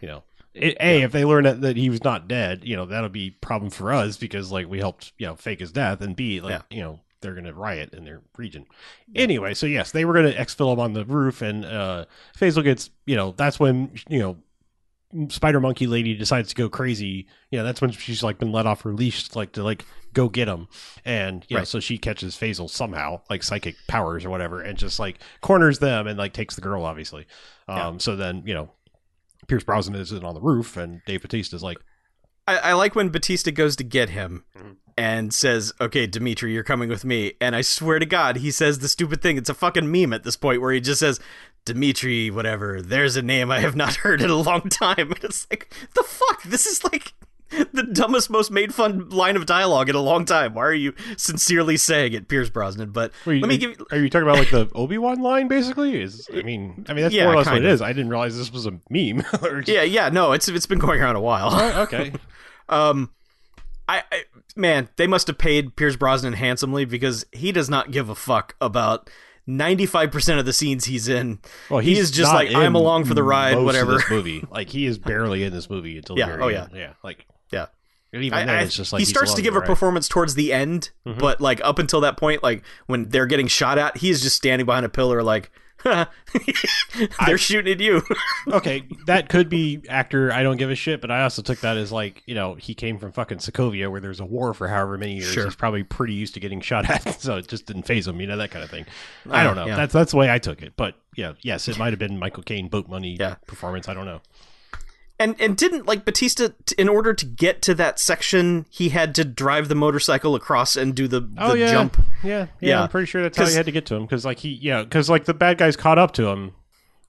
you know. It, a, if they learn that, that he was not dead, you know that'll be problem for us because like we helped you know fake his death, and B like Yeah. you know they're gonna riot in their region. Anyway, so yes, they were gonna exfil him on the roof, and uh Faisal gets you know that's when you know Spider Monkey Lady decides to go crazy. You know that's when she's like been let off her leash, like to like go get him, and you know so she catches Faisal somehow, like psychic powers or whatever, and just like corners them and like takes the girl, obviously. Um, so then you know. Pierce Brosnan is on the roof, and Dave Bautista is like, I, I like when Bautista goes to get him Mm-hmm. and says, "Okay, Dimitri, you're coming with me." And I swear to God, he says the stupid thing. It's a fucking meme at this point where he just says, "Dimitri, whatever." There's a name I have not heard in a long time. And it's like, the fuck. This is like the dumbest, most made fun line of dialogue in a long time. Why are you sincerely saying it, Pierce Brosnan? But Wait, let me are, give. are you talking about like the Obi Wan line? Basically, is I mean, I mean that's Yeah, more or less what it kinda. is. I didn't realize this was a meme. Or just- Yeah, yeah, no, it's it's been going around a while. Oh, okay. Um, I, I man, they must have paid Pierce Brosnan handsomely because he does not give a fuck about ninety five percent of the scenes he's in. Well, he is just like I'm along for the ride, of whatever. this movie, like he is barely in this movie until Yeah, the very oh, end. yeah, like Yeah. And even I- then I- it's just like he starts to give the a performance towards the end, Mm-hmm. but like up until that point, like when they're getting shot at, he is just standing behind a pillar, like they're shooting at you. okay, that could be actor. I don't give a shit, but I also took that as like you know he came from fucking Sokovia where there's a war for however many years. Sure. He's probably pretty used to getting shot at, so it just didn't phase him. You know that kind of thing. I Uh, don't know. yeah. That's that's the way I took it. But yeah, yes, it might have been Michael Caine boat money Yeah. performance. I don't know. And and didn't like Bautista in order to get to that section, he had to drive the motorcycle across and do the, the Oh yeah, jump. Yeah, yeah, Yeah. I'm pretty sure that's how he had to get to him because like he, yeah, because like the bad guys caught up to him,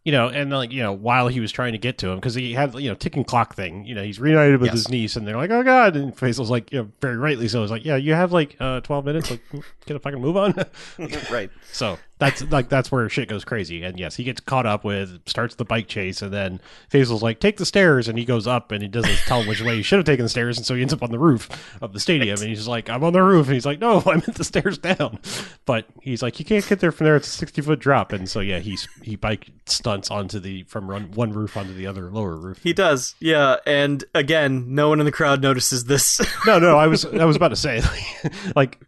you know, and like you know while he was trying to get to him because he had you know ticking clock thing, you know, he's reunited with Yes. his niece and they're like, oh god, and Faisal's like, you know, very rightly so, is like, yeah, you have like uh 12 minutes, like get a fucking move on. right. so that's like that's where shit goes crazy, and yes, he gets caught up with starts the bike chase, and then Faisal's like, take the stairs, and he goes up and he doesn't tell him which way he should have taken the stairs, and so he ends up on the roof of the stadium, and he's like, I'm on the roof, and he's like, no, I meant the stairs down, but he's like, you can't get there from there, it's a 60 foot drop, and so yeah, he's he bike stunts onto the from run, one roof onto the other lower roof. He does, yeah. And again, no one in the crowd notices this. No, no, I was I was about to say like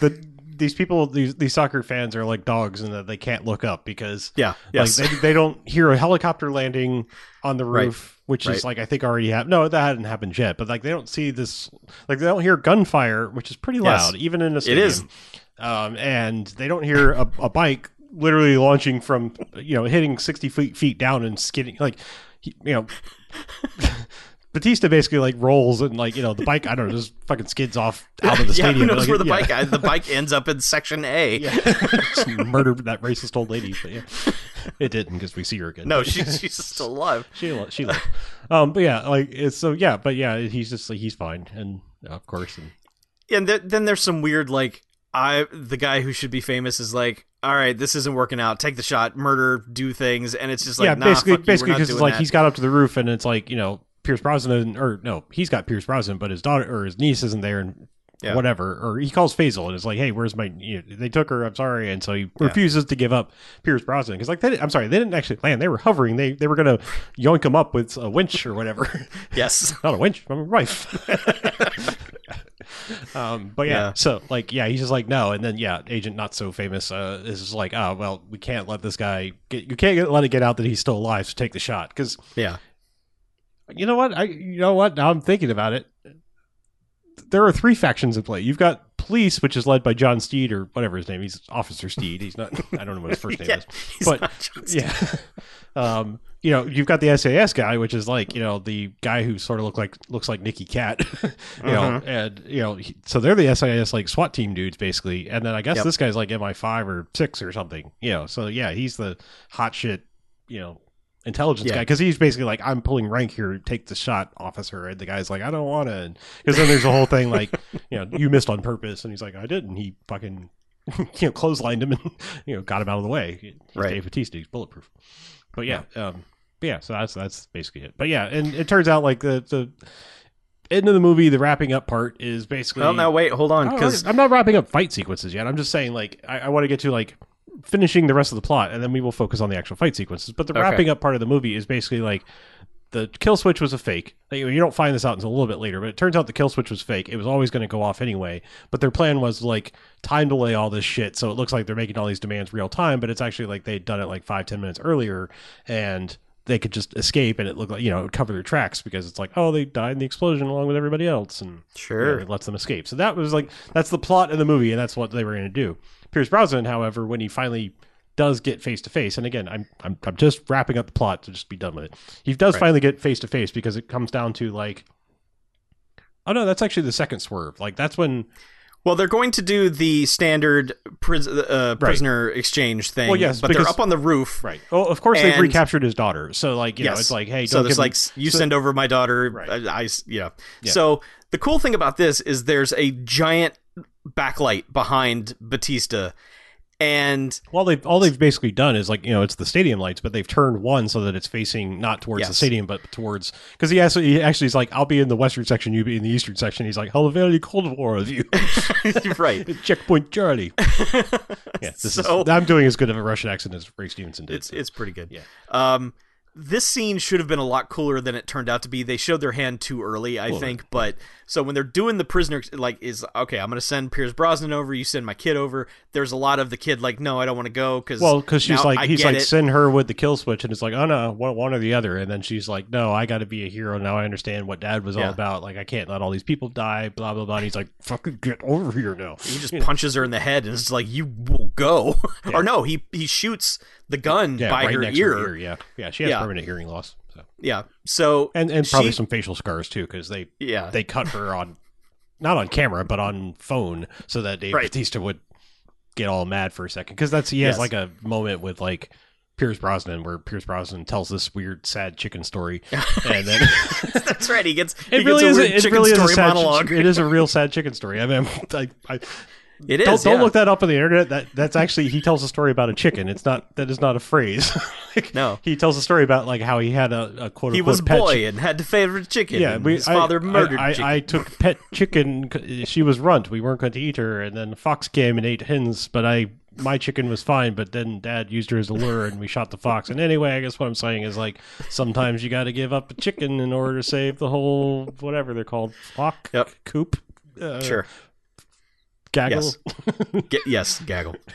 the these people these these soccer fans are like dogs and that they can't look up because yeah, yes. Like they, they don't hear a helicopter landing on the Right. roof, which Right. is like I think already happened. No, that hadn't happened yet. But like they don't see this, like they don't hear gunfire, which is pretty Yes. loud, even in a It stadium. is. Um, and they don't hear a, a bike literally launching from you know hitting sixty feet feet down and skidding like you know. Bautista basically like rolls and like you know the bike I don't know just fucking skids off out of the yeah, stadium. who knows Like, where the yeah. bike? The bike ends up in section A. Yeah. Just murder that racist old lady. But yeah, it didn't because we see her again. No, she's she's still alive. she she lives. Um, but yeah, like it's so yeah, but yeah, he's just like he's fine, and uh, of course, and and th- then there's some weird like I the guy who should be famous is like, all right, this isn't working out. Take the shot, murder, do things, and it's just like, yeah, nah, basically, basically because it's like that. he's got up to the roof, and it's like you know Pierce Brosnan, or no, he's got Pierce Brosnan, but his daughter or his niece isn't there, and Yeah. whatever. Or he calls Faisal and it's like, "Hey, where's my? You know, they took her. I'm sorry." And so he Yeah. refuses to give up Pierce Brosnan because, like, they, I'm sorry, they didn't actually land. They were hovering. They they were gonna yoink him up with a winch or whatever. Yes. Not a winch, I'm a wife. um, but yeah, Yeah. so like, yeah, he's just like, no, and then yeah, Agent Not So Famous uh, is just like, oh well, we can't let this guy get. You can't let it get out that he's still alive. So take the shot because Yeah. You know what? I you know what? Now I'm thinking about it. There are three factions in play. You've got police, which is led by John Steed or whatever his name. He's Officer Steed. He's not. I don't know what his first name yeah. is. But- not John Cena. Yeah. um, you know, you've got the SAS guy, which is like, you know, the guy who sort of look like looks like Nicky Cat. you know, Mhm. and you know, he- so they're the SAS like SWAT team dudes basically. And then I guess Yep. this guy's like MI5 or 6 or something. You know, so yeah, he's the hot shit, you know, intelligence Yeah. guy because he's basically like I'm pulling rank here, take the shot, officer. And the guy's like, I don't want to, because then there's a whole thing like, you know, you missed on purpose, and he's like, I didn't. He fucking, you know, clotheslined him and you know got him out of the way. He's Right. Dave Bautista, he's bulletproof. But yeah, um, but yeah. So that's that's basically it. But yeah, and it turns out like the the end of the movie, the wrapping up part is basically. Well, now wait, hold on, Oh, because I'm not wrapping up fight sequences yet. I'm just saying, like, I, I want to get to like finishing the rest of the plot, and then we will focus on the actual fight sequences. But the Okay. wrapping up part of the movie is basically like the kill switch was a fake. Like, You you don't find this out until a little bit later, but it turns out the kill switch was fake. It was always going to go off anyway. But their plan was like time delay all this shit, so it looks like they're making all these demands real time, but it's actually like they'd done it like five ten minutes earlier, and they could just escape, and it looked like you know it would cover their tracks because it's like oh they died in the explosion along with everybody else, and sure, yeah, it lets them escape. So that was like that's the plot of the movie, and that's what they were going to do. Pierce Brosnan, however, when he finally does get face to face, and again, I'm, I'm I'm just wrapping up the plot to just be done with it. He does Right. finally get face to face because it comes down to like, oh no, that's actually the second swerve. Like that's when Well, they're going to do the standard pris- uh, prisoner exchange thing. Well, yes, but because- they're up on the roof. right. Oh, of course they've recaptured his daughter. So like you know, it's like hey, so there's like him- you so- send over my daughter. Right. I, I. Yeah. So the cool thing about this is there's a giant backlight behind Bautista, and Well, they've all they've basically done is like you know it's the stadium lights, but they've turned one so that it's facing not towards the stadium, but towards because he actually he actually is like I'll be in the western section, you be in the eastern section. He's like how very cold war of you, right. checkpoint Charlie. Yeah, this So- is, I'm doing as good of a Russian accent as Ray Stevenson did. It's it's pretty good. Yeah. Um, this scene should have been a lot cooler than it turned out to be. They showed their hand too early, I Little think. But so when they're doing the prisoner, like, is okay. I'm gonna send Pierce Brosnan over. You send my kid over. There's a lot of the kid like, no, I don't want to go because well, because she's like I he's like it. send her with the kill switch, and it's like oh no, one, one or the other, and then she's like no, I got to be a hero now. I understand what Dad was all about. Like I can't let all these people die. Blah blah blah. And he's like fucking get over here now. He just punches her in the head, and it's like you will go. Yeah. or no, he he shoots the gun Yeah, by right her ear. her ear. Yeah, yeah. She has Yeah. Permanent hearing loss. So. Yeah. So and and probably She- some facial scars too because they yeah, they cut her on not on camera but on phone so that Dave Right. Bautista would get all mad for a second because that's he has Yes. like a moment with like Pierce Brosnan where Pierce Brosnan tells this weird sad chicken story and then that's right. He gets he it really gets is a a, weird it really is a sad monologue. it is a real sad chicken story I mean I, I, It is. don't, don't yeah. look that up on the internet that that's actually he tells a story about a chicken it's not that is not a phrase Like, No. he tells a story about like how he had a, a quote He was a boy and had to favorite chicken. Yeah, we, his father I, murdered I, chicken. I, I took pet chicken. She was runt. We weren't going to eat her, and then the fox came and ate hens. But I, my chicken was fine. But then Dad used her as a lure, and we shot the fox. And anyway, I guess what I'm saying is like sometimes you got to give up a chicken in order to save the whole whatever they're called flock Yep. coop. Uh, sure. Gaggle. Yes. Get, yes, gaggle.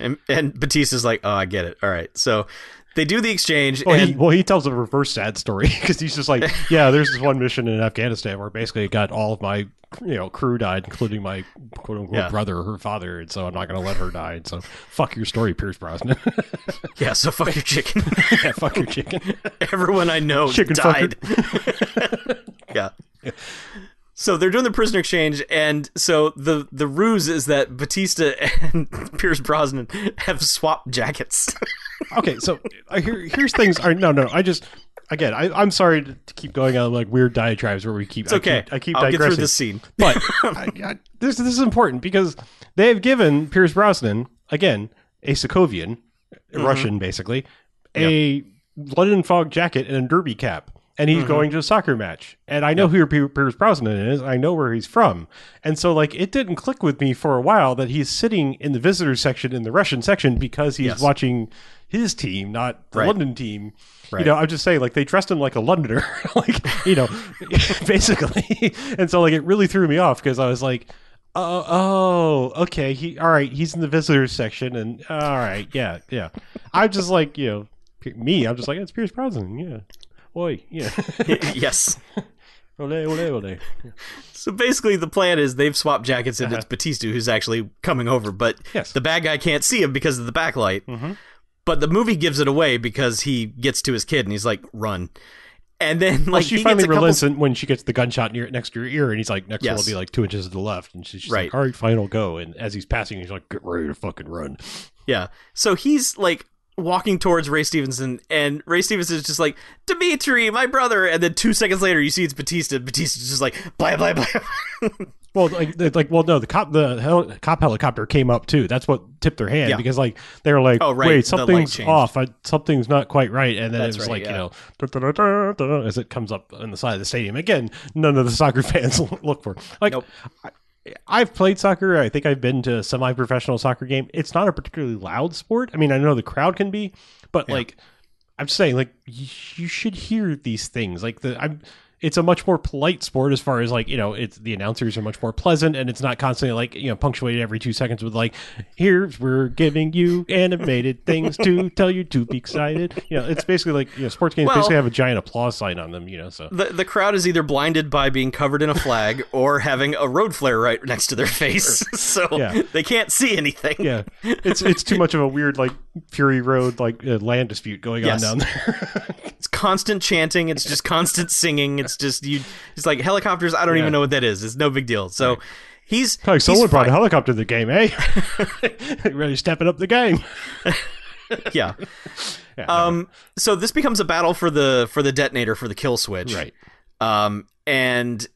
And and Bautista's like, oh, I get it. All right. So they do the exchange, Well, and he, well, he tells a reverse sad story because he's just like, yeah, there's this one mission in Afghanistan where basically it got all of my, you know, crew died, including my quote unquote Yeah. brother her father, and so I'm not going to let her die. And so, fuck your story, Pierce Brosnan. yeah, so fuck your chicken. yeah, fuck your chicken. Everyone I know Chicken died. yeah. So they're doing the prisoner exchange, and so the the ruse is that Bautista and Pierce Brosnan have swapped jackets. Okay, so uh, here, here's things. Are, no, no, I just. Again, I, I'm sorry to, to keep going on like weird diatribes where we keep. It's okay. I keep, I keep I'll get digressing. through this scene. But I, I, this this is important because they have given Pierce Brosnan again a Sokovian, Mm-hmm. Russian basically, a London fog jacket and a derby cap. And he's mm-hmm. going to a soccer match. And I know who Pier- Pierce Brosnan is. I know where he's from. And so, like, it didn't click with me for a while that he's sitting in the visitors section in the Russian section because he's Yes. watching his team, not the Right. London team. You Right. know, I'm just saying, like, they dressed him like a Londoner, like, you know, basically. and so, like, it really threw me off because I was like, Oh, oh, okay. He all right. He's in the visitors section, and all right, yeah, yeah. I'm just like you know, me. I'm just like it's Pierce Brosnan, yeah. Oi, yeah. yes. ole, ole, ole. So basically, the plan is they've swapped jackets, and it's Bautista who's actually coming over, but Uh-huh. Yes. the bad guy can't see him because of the backlight. But the movie gives it away because he gets to his kid and he's like, "Run!" And then like Well, she he finally a couple relents when she gets the gunshot near next to her ear, and he's like, "Next one Yes. will be like two inches to the left," and she's just Right. like, "All right, fine, I'll go." And as he's passing, he's like, "Get ready to fucking run." Yeah. So he's like walking towards Ray Stevenson, and Ray Stevenson is just like, Dimitri, my brother. And then two seconds later, you see it's Bautista. And Bautista's just like, blah, blah, blah. Well, like, like, well, no, the cop, the hel- cop helicopter came up too. That's what tipped their hand Yeah. because, like, they were like, Oh, right, wait, something's off. I, something's not quite right. And then That's it was right, like, yeah. you know, da, da, da, da, da, as it comes up on the side of the stadium. Again, none of the soccer fans look for. Like, Nope. I, I've played soccer. I think I've been to a semi-professional soccer game. It's not a particularly loud sport. I mean, I know the crowd can be, but like, I'm just saying, like, you, you should hear these things. Like the, I'm. It's a much more polite sport as far as like you know, it's the announcers are much more pleasant, and it's not constantly like you know punctuated every two seconds with like, here's we're giving you animated things to tell you to be excited. You know, it's basically like you know, sports games Well- basically have a giant applause sign on them. You know, so The, the crowd is either blinded by being covered in a flag or having a road flare right next to their face. so Yeah. they can't see anything. yeah, it's it's too much of a weird like Fury Road like uh, land dispute going Yes. on down there. It's constant chanting. It's just constant singing. It's just you. It's like helicopters. I don't Yeah. even know what that is. It's no big deal. So he's like he's someone brought a helicopter to the game, eh? really stepping up the game. yeah. Yeah, Um. So this becomes a battle for the for the detonator for the kill switch. right. Um. And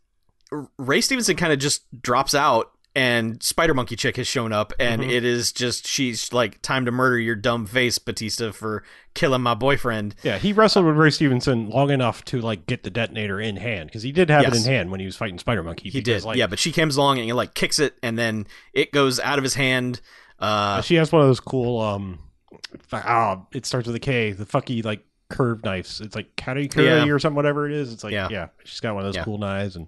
Ray Stevenson kind of just drops out. And Spider Monkey Chick has shown up, and Mm-hmm. it is just she's like, "Time to murder your dumb face, Bautista, for killing my boyfriend." Yeah, he wrestled with Ray Stevenson long enough to like get the detonator in hand because he did have it in hand when he was fighting Spider Monkey. He did, yeah. But she comes along and he like kicks it, and then it goes out of his hand. Uh, she has one of those cool. um ah, It starts with a K. The fucky like curved knives. It's like katakuri Yeah. or something, whatever it is. It's like Yeah. yeah, she's got one of those Yeah. cool knives and.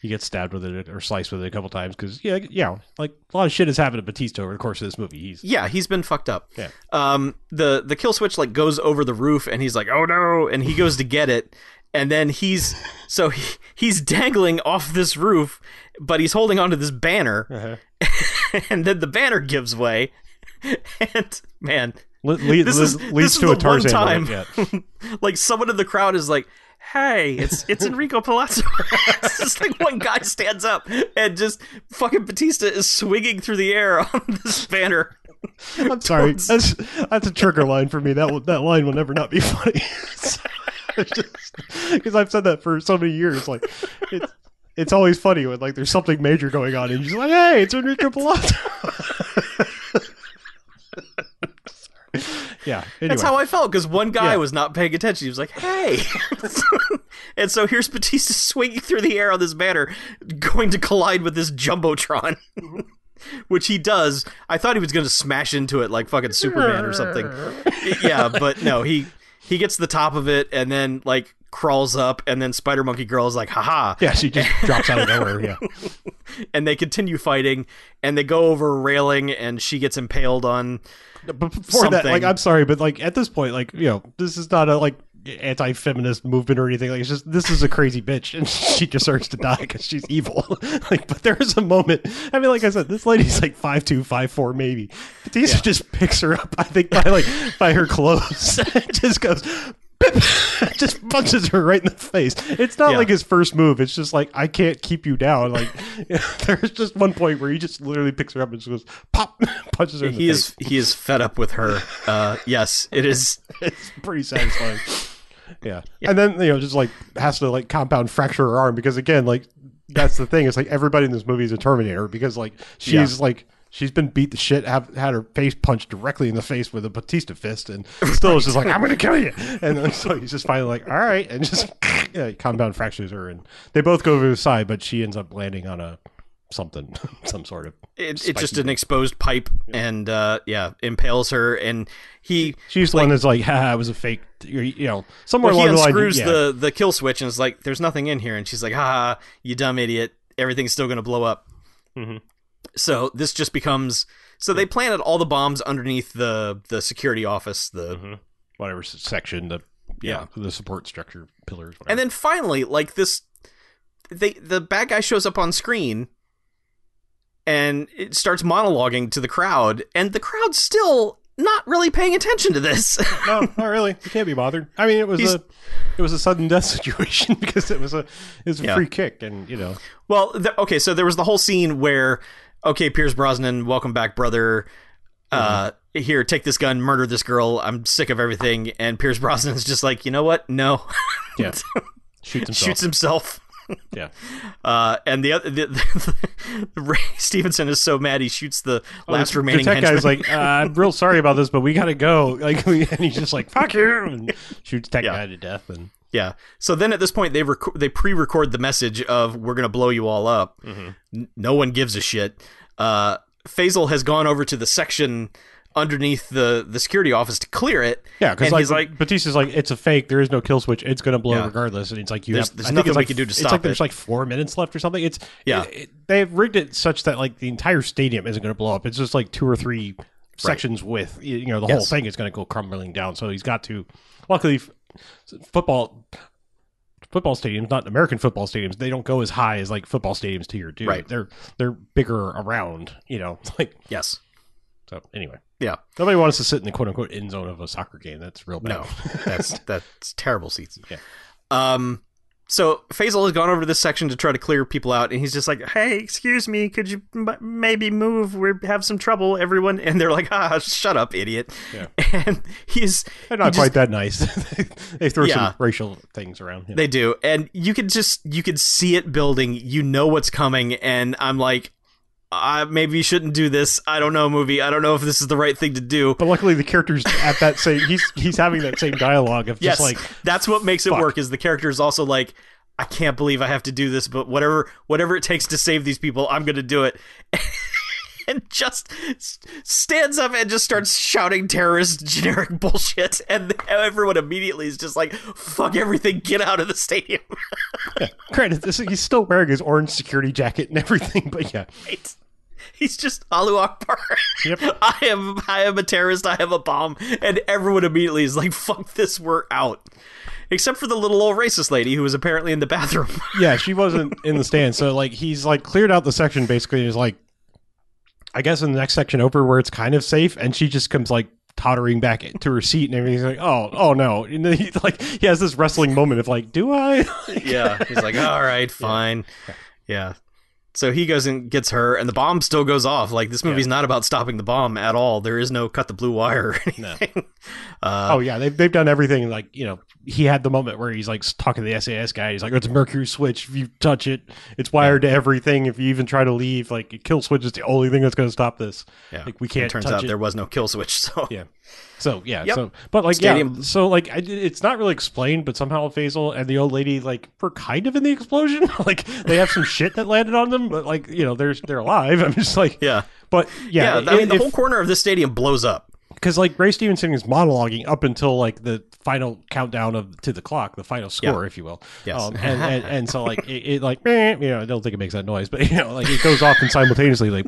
He gets stabbed with it or sliced with it a couple times because yeah, yeah, like a lot of shit has happened to Bautista over the course of this movie. He's yeah, he's been fucked up. Yeah. Um, the the kill switch like goes over the roof, and he's like, "Oh no!" And he goes to get it, and then he's so he, he's dangling off this roof, but he's holding onto this banner, uh-huh. and then the banner gives way, and man, Le- le- This le- is- leads this is to the a Tarzan time- like someone in the crowd is like. Hey, it's it's Enrico Palazzo. it's just like one guy stands up and just fucking Batista is swinging through the air on this banner. I'm sorry. That's that's a trigger line for me. That will, that line will never not be funny. Because I've said that for so many years. Like it's it's always funny when like there's something major going on and you're just like, hey, it's Enrico Palazzo. yeah. Anyway. That's how I felt because one guy Yeah. was not paying attention. He was like, "Hey," and so here's Bautista swinging through the air on this banner, going to collide with this jumbotron, which he does. I thought he was going to smash into it like fucking Superman or something. yeah, but no, he he gets the top of it and then like crawls up, and then Spider Monkey Girl is like, "Haha!" yeah, she just drops out of nowhere. Yeah. and they continue fighting, and they go over a railing, and she gets impaled on. But before that, like, I'm sorry, but like at this point, like, you know, this is not a like anti-feminist movement or anything. Like, it's just this is a crazy bitch, and she deserves to die because she's evil. like, but there is a moment. I mean, like I said, this lady's like five two, five four, maybe. Bautista just picks her up. I think by like by her clothes, just goes. Just punches her right in the face. It's not Yeah. like his first move. It's just like I can't keep you down. Like there's just one point where he just literally picks her up and just goes pop, punches her. In the He face. is he is fed up with her. Uh, yes, it is. it's pretty satisfying. yeah. And then, you know, just like has to like compound fracture her arm because again, like that's the thing. It's like everybody in this movie is a Terminator because like she's like she's been beat the shit, have had her face punched directly in the face with a Bautista fist, and still is just like, I'm gonna kill you. And then so he's just finally like, all right, and just uh, compound fractures her, and they both go over the side, but she ends up landing on a something, some sort of. It, it's just an exposed pipe, and uh, yeah, impales her, and he She's the one that's like, "Ha, it was a fake." You know, somewhere well, he along the line. unscrews yeah. the the kill switch and is like, "There's nothing in here," and she's like, "Ha, you dumb idiot! Everything's still gonna blow up." Mhm. So this just becomes so they planted all the bombs underneath the the security office, the Mhm. whatever section, the yeah, the support structure pillars. Whatever. and then finally, like this, they the bad guy shows up on screen, and it starts monologuing to the crowd, and the crowd's still not really paying attention to this. no, not really. You can't be bothered. I mean, it was He's- a it was a sudden death situation because it was a it was a Yeah. free kick, and you know, Well, th- okay, so there was the whole scene where, okay, Pierce Brosnan, welcome back, brother. Uh, here, take this gun, murder this girl. I'm sick of everything. And Pierce Brosnan's just like, you know what? No, yeah, shoots himself. shoots himself. Yeah, Uh, and the other, the, the, Ray Stevenson is so mad he shoots the last the, remaining the tech henchman. guy's like, uh, "I'm real sorry about this, but we gotta go." Like, and he's just like, "Fuck you!" and shoots tech Yeah. guy to death. And yeah. So then at this point they rec- they pre-record the message of "We're gonna blow you all up." Mm-hmm. N- no one gives a shit. Uh, Faisal has gone over to the section underneath the the security office to clear it. yeah, because like, he's like- Bautista's like, "It's a fake. There is no kill switch. It's gonna blow Yeah. regardless." And it's like, "You There's- have there's I think nothing it's we like, can do to stop it's stop like there's like four minutes left or something. It's Yeah. it- it- they've rigged it such that like the entire stadium isn't going to blow up. It's just like two or three sections with you know the whole thing is going to go crumbling down. So he's got to. Luckily, f- football football stadiums, not American football stadiums, they don't go as high as like football stadiums to your do. Right. They're they're bigger around. You know, like Yes. so. Anyway, Yeah. nobody wants to sit in the quote unquote end zone of a soccer game. That's real bad. No, that's that's terrible seats. Yeah. Um. So Faisal has gone over to this section to try to clear people out, and he's just like, "Hey, excuse me, could you m- maybe move? We have some trouble, everyone." And they're like, "Ah, shut up, idiot!" Yeah. And he's They're he not just- quite that nice. they throw Yeah. some racial things around. Yeah. They do, and you could just you could see it building. You know what's coming, and I'm like, uh, maybe you shouldn't do this. I don't know, movie. I don't know if this is the right thing to do. But luckily, the characters at that same he's he's having that same dialogue of yes, just like that's what makes it work. Is the character is also like, I can't believe I have to do this, but whatever whatever it takes to save these people, I'm going to do it. and just stands up and just starts shouting terrorist generic bullshit, and everyone immediately is just like, "Fuck everything, get out of the stadium!" granted, this, he's still wearing his orange security jacket and everything. But yeah, right? He's just Alu Akbar. Yep. I am I am a terrorist. I have a bomb, and everyone immediately is like, "Fuck this, we're out." Except for the little old racist lady who was apparently in the bathroom. yeah, she wasn't in the stand, so like he's like cleared out the section basically. And is like, I guess in the next section over where it's kind of safe, and she just comes like tottering back to her seat and everything's like, oh, oh no, and then he like he has this wrestling moment of like, do I? yeah, he's like, "All right, fine." Yeah. So he goes and gets her, and the bomb still goes off. Like this movie's not about stopping the bomb at all. There is no cut the blue wire or anything. Uh, oh yeah, they've they've done everything. Like you know, he had the moment where he's like talking to the SAS guy. He's like, it's a mercury switch. If you touch it, it's wired to everything. If you even try to leave, like a kill switch is the only thing that's going to stop this. yeah. Like we can't. It turns touch out it. there was no kill switch. So Yeah. So yeah, Yep. so but like Stadium- yeah, so like I, it's not really explained, but somehow Faisal and the old lady like were kind of in the explosion. like they have some shit that landed on them, but like you know they're they're alive. I'm just like yeah. but Yeah, yeah, I mean, the whole corner of this stadium blows up. because like Ray Stevenson is monologuing up until like the final countdown of to the clock, the final score, if you will. Yes. Um, and, and and so like it, it like meh, you know I don't think it makes that noise, but you know like it goes off and simultaneously like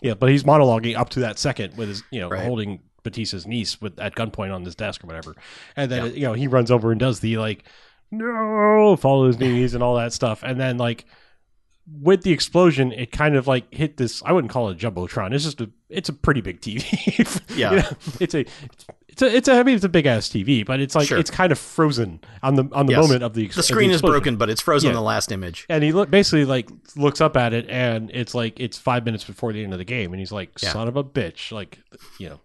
yeah, but he's monologuing up to that second with his you know Right. holding Bautista's niece with at gunpoint on his desk or whatever, and then you know he runs over and does the like no follow his knees and all that stuff, and then like with the explosion, it kind of like hit this. I wouldn't call it a jumbotron. It's just a. It's a pretty big TV. Yeah. You know, it's a. It's a. It's a. I mean, it's a big ass TV, but it's like Sure. it's kind of frozen on the on the Yes. moment of the. The screen is broken, but it's frozen Yeah. in the last image. And he look basically like looks up at it, and it's like it's five minutes before the end of the game, and he's like, Yeah. "Son of a bitch!" Like, you know.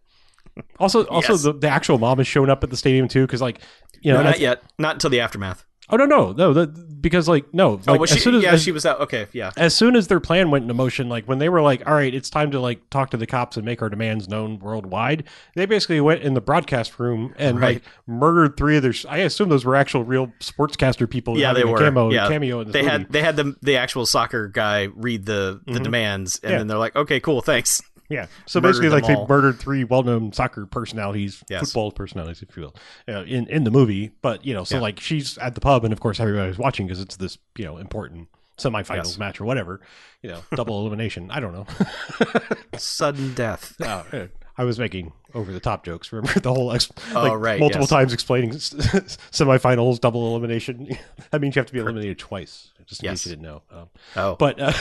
Also, also Yes. the, the actual mom is showing up at the stadium too, because like, you know, no, as- not yet. Not until the aftermath. Oh no, no, no. That, because like no, oh, like, was as she? soon as, yeah, as, she was out. Okay, yeah. as soon as their plan went into motion, like when they were like, "All right, it's time to like talk to the cops and make our demands known worldwide," they basically went in the broadcast room and Right. like murdered three of their. I assume those were actual real sportscaster people. Yeah, they were. Camo, Yeah. cameo They movie. had they had the the actual soccer guy read the the Mhm. demands, and Yeah. then they're like, "Okay, cool, thanks." Yeah. So basically, like them they murdered three well-known soccer personalities, Yes. football personalities, if you will, uh, in in the movie. But you know, so Yeah. like she's at the pub, and of course everybody's watching because it's this you know important semifinals Yes. match or whatever. You know, double elimination. I don't know. Sudden death. Uh, I was making over the top jokes. Remember the whole ex- Oh, like, right, multiple yes. times explaining semifinals, double elimination. that means you have to be eliminated twice. Just in Yes. case you didn't know. Um, Oh, but uh,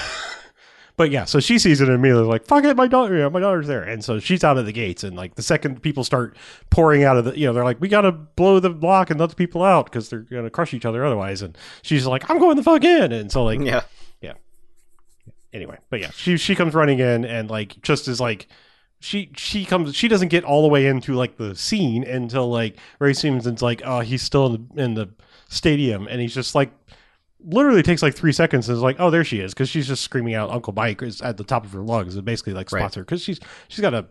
but yeah, so she sees it and immediately like, fuck it, my daughter, yeah, my daughter's there, and so she's out of the gates, and like the second people start pouring out of the, you know, they're like, we gotta blow the lock and let the people out because they're gonna crush each other otherwise, and she's like, I'm going the fuck in, and so like, yeah. Yeah. anyway, but yeah, she she comes running in and like just as like. She she comes she doesn't get all the way into like the scene until like Ray Stevenson's like oh he's still in the in the stadium and he's just like literally takes like three seconds and is like, oh, there she is, because she's just screaming out Uncle Mike is at the top of her lungs and basically like spots Right. her because she's she's got a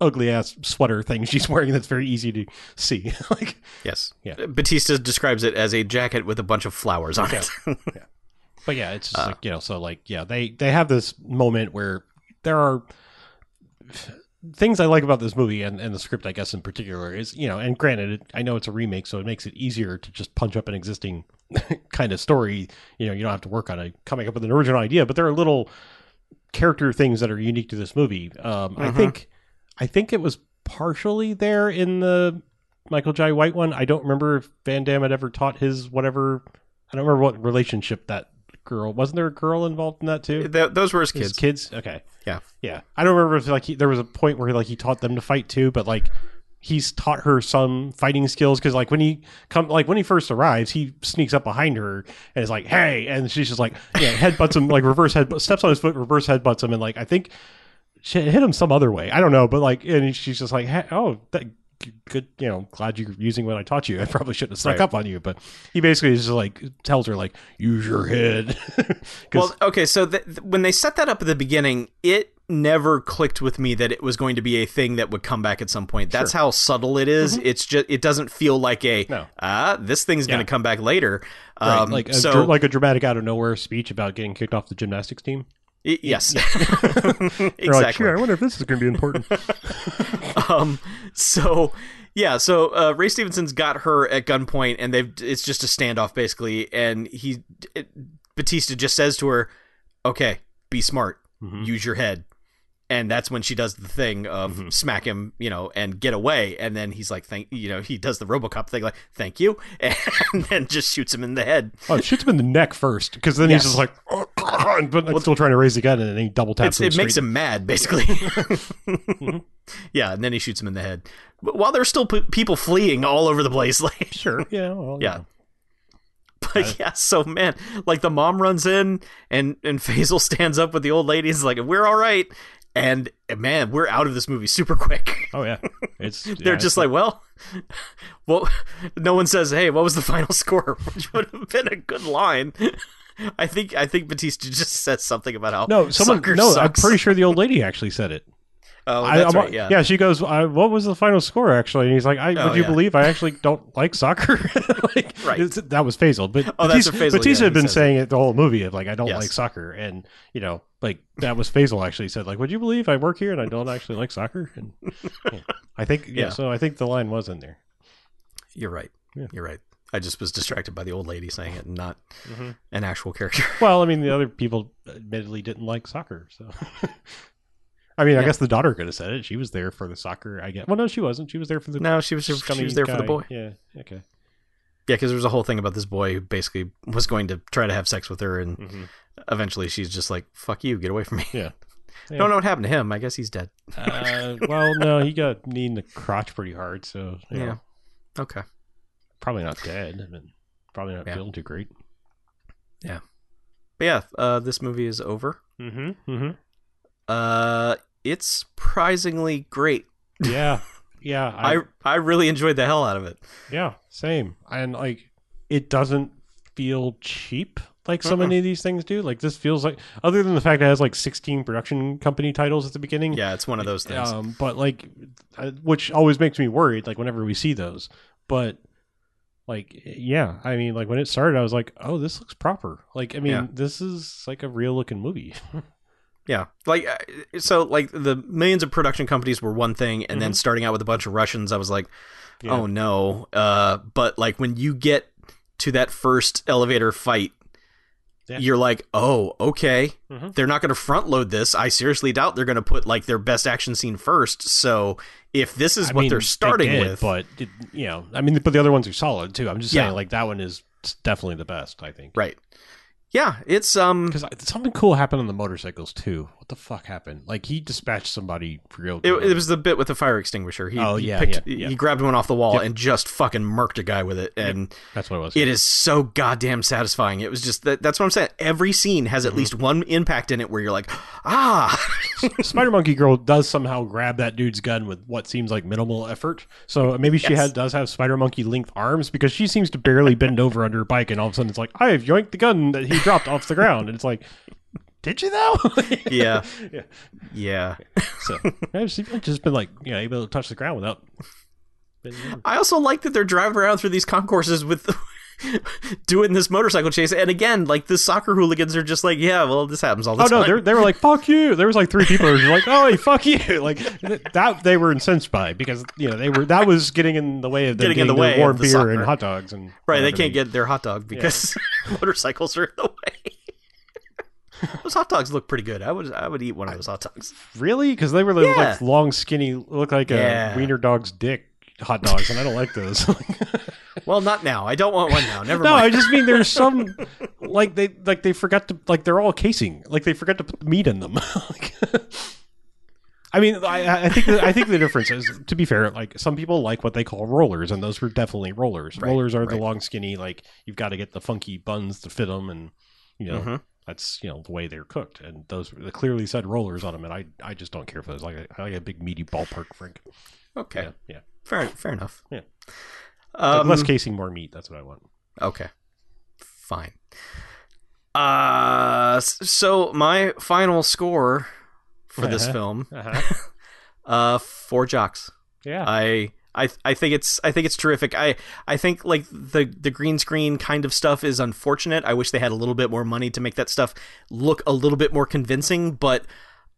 ugly ass sweater thing she's wearing that's very easy to see. like, Yes. Yeah. Bautista describes it as a jacket with a bunch of flowers on it. but yeah, it's just Uh. like you know, so like yeah, they they have this moment where there are things I like about this movie and, and the script, I guess in particular, is you know, and granted, it, I know it's a remake, so it makes it easier to just punch up an existing kind of story. You know, you don't have to work on a coming up with an original idea, but there are little character things that are unique to this movie. Um, I Mhm. think, I think it was partially there in the Michael Jai White one. I don't remember if Van Damme had ever taught his whatever. I don't remember what relationship that girl wasn't there a girl involved in that too. Th- those were his His kids. kids. Okay. Yeah. Yeah. I don't remember if like he, there was a point where like he taught them to fight too, but like he's taught her some fighting skills because like when he come like when he first arrives, he sneaks up behind her and is like, "Hey," and she's just like, yeah, headbutts him like reverse head steps on his foot, reverse headbutts him, and like I think she hit him some other way. I don't know, but like and she's just like, hey, "Oh, that." Good, you know. Glad you're using what I taught you. I probably shouldn't have snuck Right. up on you, but he basically just like tells her like, use your head Well, okay, so when they set that up at the beginning, it never clicked with me that it was going to be a thing that would come back at some point. That's how subtle it is. It's just it doesn't feel like a No. ah this thing's going to come back later. Right, Um, like a, so like a dramatic out of nowhere speech about getting kicked off the gymnastics team. y- yes, They're like, exactly. I wonder if this is going to be important. um so yeah so uh ray stevenson's got her at gunpoint and they've it's just a standoff basically and he it, bautista just says to her okay be smart Mhm. use your head and that's when she does the thing of Mhm. smack him you know and get away and then he's like thank you know he does the robocop thing like thank you and then just shoots him in the head oh, shoots him in the neck first, because then Yes. he's just like, oh, but like, still trying to raise the gun, and then he double taps. It makes him mad, basically. yeah, and then he shoots him in the head. But while there's still p- people fleeing all over the place, like Sure. Yeah. Well, Yeah. But yeah, so man, like the mom runs in and and Faisal stands up with the old lady. He's like, "We're all right," and man, we're out of this movie super quick. Oh yeah. It's They're yeah, just like, "Well, well." No one says, "Hey, what was the final score?" Which would have been a good line. I think I think Bautista just said something about how no. Someone. No, I'm pretty sure the old lady actually said it. Oh, I- right. Yeah. She goes, I, "What was the final score?" Actually, and he's like, I, Oh, "Would you yeah. believe I actually don't like soccer?" like, Right. That was Faisal, but Oh, that's Bautista, Faisal- Bautista yeah, had been saying it the whole movie of like, "I don't Yes. like soccer," and you know, like that was Faisal actually said, like, "Would you believe I work here and I don't actually like soccer?" And yeah. I think, yeah, Yeah. so I think the line was in there. You're right. Yeah. You're right. I just was distracted by the old lady saying it, and not Mhm. an actual character. Well, I mean, the other people admittedly didn't like soccer, so. I mean, I guess the daughter could have said it. She was there for the soccer. I guess. Well, no, she wasn't. She was there for the. no, she was. She was there for the boy. Yeah. Okay. Yeah, because there was a whole thing about this boy who basically was going to try to have sex with her, and hmm eventually she's just like, "Fuck you, get away from me." Yeah. Don't know what happened to him. I guess he's dead. Uh, well, no, he got knee in the crotch pretty hard, so know, Yeah. Okay. probably not dead, but probably not Yeah. feeling too great. Yeah. But yeah, uh, this movie is over. Mm-hmm. Mm-hmm. Uh, it's surprisingly great. Yeah. Yeah. I, I I really enjoyed the hell out of it. yeah. Same. And like, it doesn't feel cheap like so Mm-mm. many of these things do. Like this feels like, other than the fact that it has like 16 production company titles at the beginning. Yeah, it's one of those things. Um, but like, uh, which always makes me worried. Like whenever we see those, but like, yeah, I mean, like when it started, I was like, oh, this looks proper. Like, I mean, Yeah. this is like a real looking movie. Yeah, like uh, so, like the millions of production companies were one thing, and then starting out with a bunch of Russians, I was like, Mm-hmm. Yeah. oh no. Uh, but like when you get to that first elevator fight, Yeah. you're like, oh, okay. Mhm. They're not going to front load this. I seriously doubt they're going to put like their best action scene first. So if this is I what mean, they're they starting did, with, but it, you know, I mean, but the other ones are solid too. I'm just Yeah. saying, like that one is definitely the best. I think. right? Yeah, it's um. Because something cool happened on the motorcycles too. The fuck happened? Like he dispatched somebody for real. It, it was the bit with the fire extinguisher. He, Oh, he yeah, picked, yeah, yeah. He grabbed one off the wall Yep. and just fucking murked a guy with it, and That's what it was. it is so goddamn satisfying. It was just that. That's what I'm saying. Every scene has Mm-hmm. at least one impact in it where you're like, ah, Spider Monkey Girl does somehow grab that dude's gun with what seems like minimal effort. So maybe she Yes. has, does have Spider Monkey length arms because she seems to barely bend over under her bike, and all of a sudden it's like, I have yoinked the gun that he dropped off the ground, and it's like, did you though? yeah, Yeah. yeah. So yeah, she's just been like, you know, able to touch the ground without. I also like that they're driving around through these concourses with doing this motorcycle chase. And again, like the soccer hooligans are just like, yeah, well, this happens all the Oh time. Oh no, they they were like fuck you. There was like three people who were like, oh, hey, fuck you. Like that they were incensed by because you know they were that was getting in the way of them Getting in the way warm of the beer soccer. and hot dogs and right, they can't get their hot dog because motorcycles are in the way. those hot dogs look pretty good. I would, I would eat one of those hot dogs. Really? Because they were like, Yeah. like long, skinny, look like Yeah. a wiener dog's dick hot dogs, and I don't like those. Well, not now. I don't want one now. Never mind. no, I just mean there's some like they like they forgot to like they're all casing, like they forgot to put meat in them. Like- I mean, I, I think the, I think the difference is, to be fair, like some people like what they call rollers, and those were definitely rollers. Right, rollers are the long, skinny, like you've got to get the funky buns to fit them, and you know Mhm. That's you know the way they're cooked. And those the clearly said rollers on them, and I I just don't care for those. Like I like a big meaty ballpark frank. Okay, Yeah, yeah. fair, fair enough. Yeah. Um, Like less casing, more meat. That's what I want. Okay. Fine. Uh so my final score for this Uh-huh. film Uh-huh. uh four jocks. Yeah. I I I think it's I think it's terrific. I I think like the the green screen kind of stuff is unfortunate. I wish they had a little bit more money to make that stuff look a little bit more convincing, but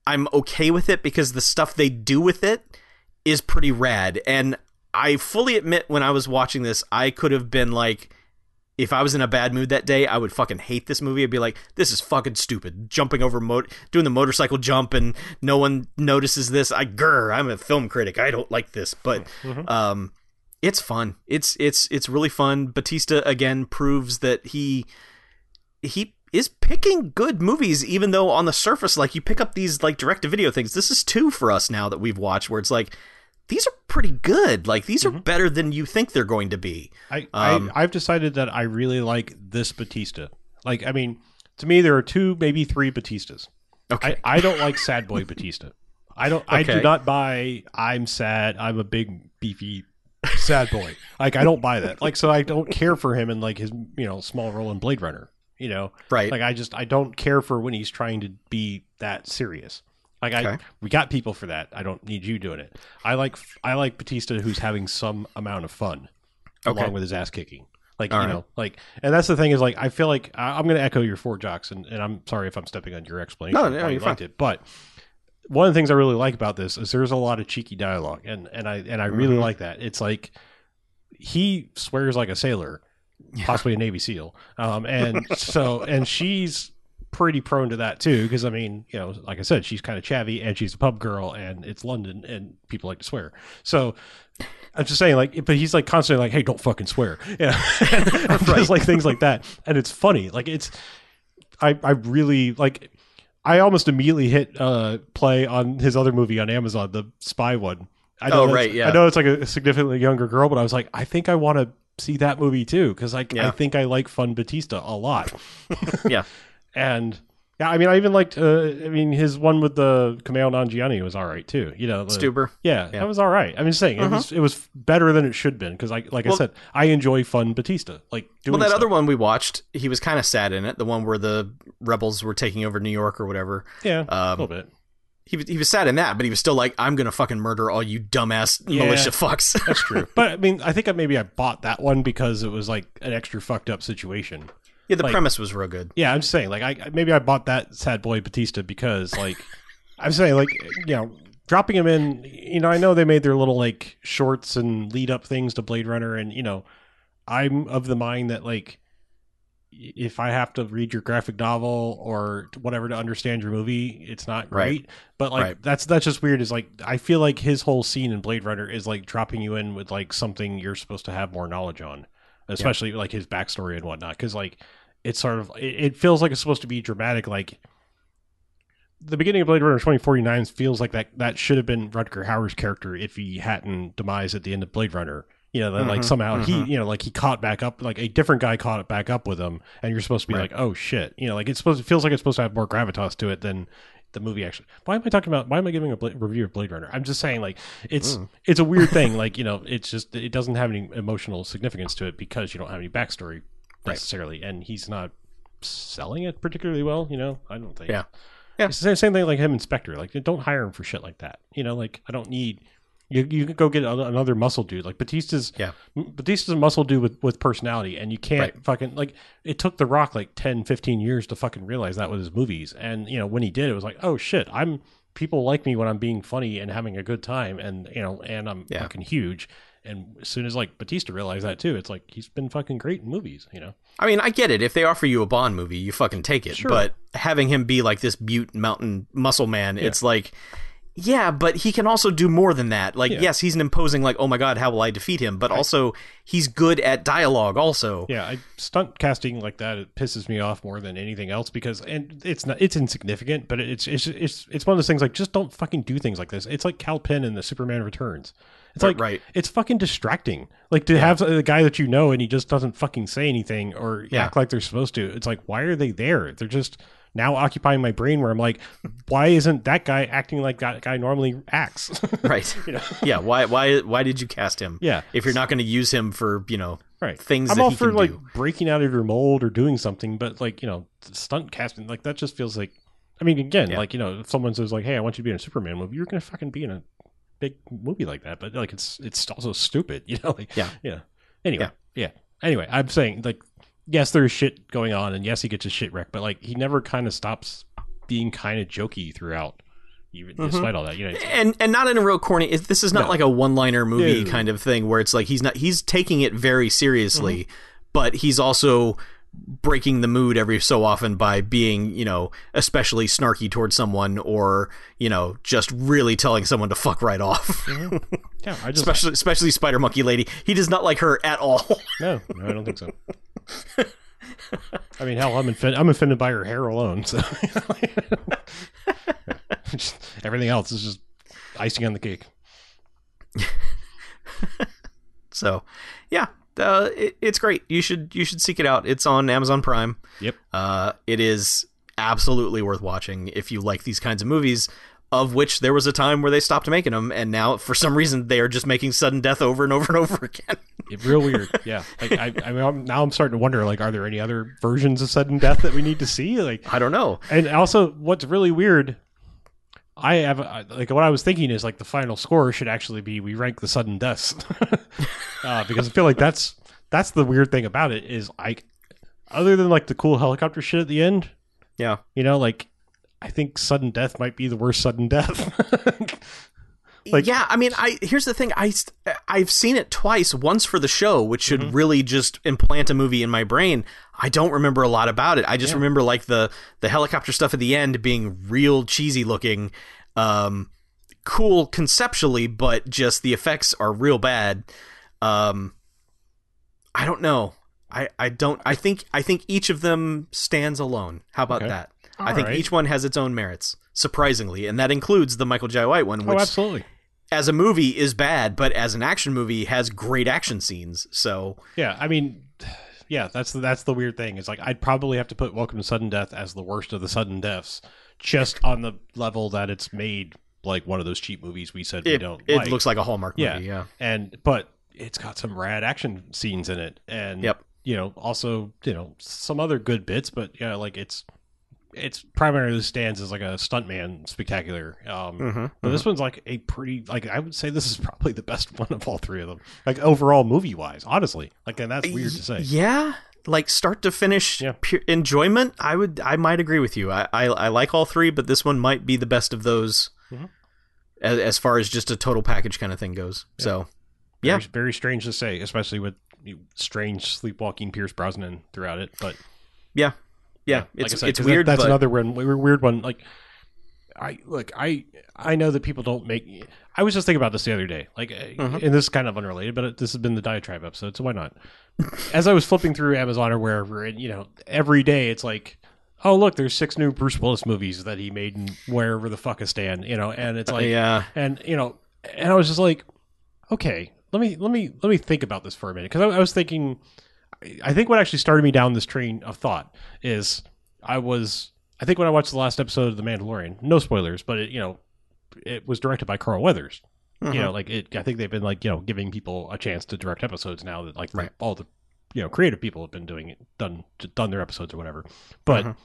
I'm okay with it because the stuff they do with it is pretty rad. And I fully admit when I was watching this, I could have been like if I was in a bad mood that day, I would fucking hate this movie. I'd be like, "This is fucking stupid." Jumping over, mo- doing the motorcycle jump, and no one notices this. I grr. I'm a film critic. I don't like this, but Mhm. um, it's fun. It's it's it's really fun. Bautista again proves that he he is picking good movies, even though on the surface, like you pick up these like direct to video things. This is two for us now that we've watched, where it's like these are pretty good. Like these are better than you think they're going to be. I, Um, I I've decided that I really like this Bautista. Like, I mean, to me, there are two, maybe three Bautistas. Okay. I, I don't like sad boy Bautista. I don't. I do not buy. I'm sad. I'm a big beefy sad boy. like I don't buy that. Like so, I don't care for him in like his you know small role in Blade Runner. You know, right. like I just I don't care for when he's trying to be that serious. Like I, we got people for that. I don't need you doing it. I like I like Bautista who's having some amount of fun Okay. along with his ass kicking. Like All you right. know, like, and that's the thing is like I feel like I, I'm going to echo your four jocks, and, and I'm sorry if I'm stepping on your explanation. No, no, you're fine. it, but one of the things I really like about this is there's a lot of cheeky dialogue, and and I and I really Mhm. like that. It's like he swears like a sailor, possibly a Navy SEAL, um, and so and she's pretty prone to that too because I mean you know like I said she's kind of chavvy and she's a pub girl and it's London and people like to swear so I'm just saying like but he's like constantly like hey don't fucking swear yeah just like things like that and it's funny like it's I I really like I almost immediately hit uh play on his other movie on Amazon the spy one I know Oh, right, yeah. I know it's like a significantly younger girl but I was like I think I want to see that movie too because like I Yeah. think I like Fun Bautista a lot yeah. and Yeah, I mean, I even liked. Uh, I mean, his one with the Kumail Nanjiani was all right too. You know, the, Stuber. Yeah, Yeah. that was all right. I'm just saying it Uh-huh. was it was better than it should have been because, like, like I said, I enjoy fun Bautista. Like doing Well, that stuff. other one we watched, he was kind of sad in it. The one where the rebels were taking over New York or whatever. yeah, a Um, little bit. He was, he was sad in that, but he was still like, "I'm gonna fucking murder all you dumbass Yeah. militia fucks." That's true. but I mean, I think I, maybe I bought that one because it was like an extra fucked up situation. Yeah, the Like- premise was real good. Yeah, I'm just saying, like, I maybe I bought that sad boy Bautista because, like, I'm saying, like, you know, dropping him in. You know, I know they made their little like shorts and lead up things to Blade Runner, and you know, I'm of the mind that like, if I have to read your graphic novel or whatever to understand your movie, it's not great. Right. But like, Right. that's that's just weird. Is like, I feel like his whole scene in Blade Runner is like dropping you in with like something you're supposed to have more knowledge on, especially like his backstory and whatnot. Because like, it's sort of it, it feels like it's supposed to be dramatic. Like the beginning of Blade Runner 2049 feels like that that should have been Rutger Hauer's character if he hadn't demised at the end of Blade Runner. You know, that like Mhm, somehow he, mhm. you know, like he caught back up, like a different guy caught it back up with him, and you're supposed to be Right. like, oh shit, you know, like it's supposed, it feels like it's supposed to have more gravitas to it than the movie actually. Why am I talking about? Why am I giving a Bla- review of Blade Runner? I'm just saying, like, it's Mm. it's a weird thing, like you know, it's just it doesn't have any emotional significance to it because you don't have any backstory Right. necessarily, and he's not selling it particularly well. You know, I don't think. Yeah. Yeah. It's the same, same thing like him and Spectre. Like, don't hire him for shit like that. You know, like I don't need. You, you can go get another muscle dude like Bautista's. Yeah. Bautista's a muscle dude with, with personality, and you can't Right. fucking like. It took The Rock like 10, 15 years to fucking realize that with his movies, and you know when he did, it was like, oh shit, I'm people like me when I'm being funny and having a good time, and you know, and I'm Yeah. fucking huge. And as soon as like Bautista realized that too, it's like he's been fucking great in movies, you know. I mean, I get it. If they offer you a Bond movie, you fucking take it. Sure. But having him be like this butte mountain muscle man, Yeah. it's like, yeah, but he can also do more than that. Like, Yeah. yes, he's an imposing, like, oh my god, how will I defeat him? But also, he's good at dialogue. Also, Yeah, I, stunt casting like that it pisses me off more than anything else because and it's not it's insignificant, but it's it's it's it's one of those things like just don't fucking do things like this. It's like Kal Penn in the Superman Returns. It's like right. it's fucking distracting. Like to have the guy that you know and he just doesn't fucking say anything or Yeah. act like they're supposed to. It's like why are they there? They're just now occupying my brain where I'm like, why isn't that guy acting like that guy normally acts? right. you know? yeah. Why? Why? Why did you cast him? Yeah. If you're not going to use him for, you know, right things i'm all for like do. breaking out of your mold or doing something but like you know stunt casting like that just feels like i mean again Yeah. like you know if someone says like hey i want you to be in a superman movie you're gonna fucking be in a big movie like that but like it's it's also stupid you know like Yeah. yeah anyway yeah, anyway i'm saying like yes there's shit going on and yes he gets a shit wreck, but like he never kind of stops being kind of jokey throughout even Mhm. despite all that you know and and not in a real corny. This is not No. like a one-liner movie No. kind of thing where it's like he's not he's taking it very seriously, but he's also breaking the mood every so often by being you know especially snarky towards someone or you know just really telling someone to fuck right off. yeah i just especially especially Spider Monkey Lady. He does not like her at all. No, no, I don't think so. I mean, hell, I'm offended. I'm offended by her hair alone. So Just- everything else is just icing on the cake. So, yeah, uh, it, it's great. You should you should seek it out. It's on Amazon Prime. Yep. Uh, it is absolutely worth watching if you like these kinds of movies. Of which there was a time where they stopped making them, and now for some reason they are just making sudden death over and over and over again. It, real weird. Yeah. Like I, I mean, I'm, now I'm starting to wonder, like, are there any other versions of sudden death that we need to see? Like, I don't know. and also, what's really weird. I have I- like what I was thinking is like the final score should actually be we rank the sudden deaths uh, because I feel like that's that's the weird thing about it is like other than like the cool helicopter shit at the end, Yeah, you know, like I think sudden death might be the worst sudden death. Like- yeah. I mean, I here's the thing. I I've seen it twice. Once for the show, which should Mm-hmm. really just implant a movie in my brain. I don't remember a lot about it. I just Yeah. remember like the the helicopter stuff at the end being real cheesy looking, um, cool conceptually, but just the effects are real bad. Um, I don't know. I, I don't. I think I think each of them stands alone. How about Okay. that? I think right. each one has its own merits, surprisingly, and that includes the Michael Jai White one, which absolutely. As a movie is bad, but as an action movie has great action scenes. So Yeah, I mean, yeah, that's the, that's the weird thing. It's like I'd probably have to put Welcome to Sudden Death as the worst of the sudden deaths, just on the level that it's made like one of those cheap movies we said we don't. it like. looks like a Hallmark Yeah. Yeah. and but it's got some rad action scenes in it, and Yep. you know, also you know some other good bits, but yeah, like it's it's primarily stands as like a stuntman spectacular. Um, Mm-hmm. but this one's like a pretty like I would say this is probably the best one of all three of them. Like overall movie wise, honestly. Like and that's weird to say. Yeah, like start to finish Yeah. enjoyment. I would, I might agree with you. I, I, I like all three, but this one might be the best of those, Mhm. as, as far as just a total package kind of thing goes. So, yeah. Very, very strange to say, especially with strange sleepwalking Pierce Brosnan throughout it. But yeah, yeah, it's said, it's 'cause that- weird. that's but, another one, weird weird one. Like, I look, I I know that people don't make. I was just thinking about this the other day, like, uh, Mhm. and this is kind of unrelated, but it, this has been the diatribe episode, so why not? As I was flipping through Amazon or wherever, and you know, every day it's like. Oh look! There's six new Bruce Willis movies that he made in wherever the fuck I stand, you know, and it's like, yeah, and you know, and I was just like, okay, let me let me let me think about this for a minute because I, I was thinking, I think what actually started me down this train of thought is I was I think when I watched the last episode of The Mandalorian, no spoilers, but it you know it was directed by Carl Weathers. You know, like it, I think they've been like you know giving people a chance to direct episodes now that like the- all the you know creative people have been doing it, done done their episodes or whatever, but. Mhm.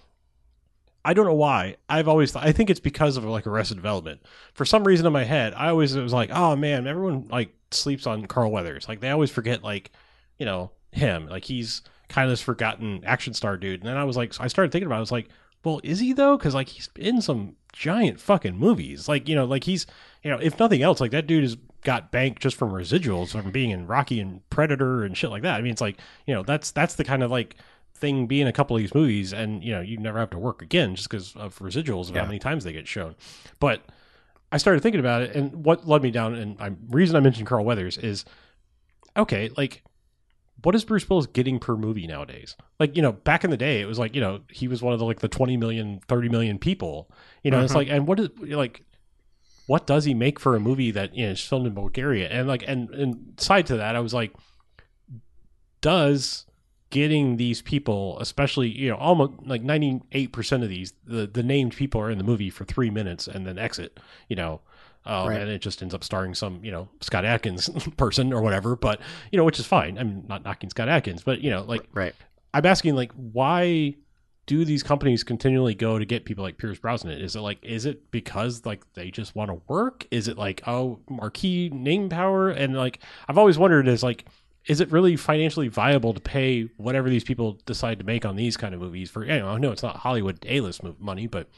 I don't know why. I've always thought, I think it's because of like Arrested Development. For some reason in my head, I always it was like, oh man, everyone like sleeps on Carl Weathers. Like they always forget like, you know, him. Like he's kind of this forgotten action star dude. And then I was like, I started thinking about. it. I was like, well, is he though? Because like he's in some giant fucking movies. Like you know, like he's you know, if nothing else, like that dude has got bank just from residuals from being in Rocky and Predator and shit like that. I mean, it's like you know, that's that's the kind of like thing being a couple of these movies and you know you never have to work again just because of residuals of Yeah. how many times they get shown but i started thinking about it and what led me down and i reason i mentioned carl weathers is okay like what is bruce willis getting per movie nowadays like you know back in the day it was like you know he was one of the like the 20 million 30 million people you know it's Mhm. like and what is like what does he make for a movie that you know is filmed in bulgaria and like and and side to that i was like does getting these people, especially you know, almost like ninety eight percent of these, the the named people are in the movie for three minutes and then exit. You know. Um, Right. And it just ends up starring some, you know, Scott Adkins person or whatever. But you know, which is fine. I'm not knocking Scott Adkins, but you know, like right. I'm asking, like, why do these companies continually go to get people like Pierce Brosnan? Is it like, is it because like they just want to work? Is it like, oh, marquee name power? And like, I've always wondered, is like, is it really financially viable to pay whatever these people decide to make on these kind of movies for? You know, I know it's not Hollywood A-list money, but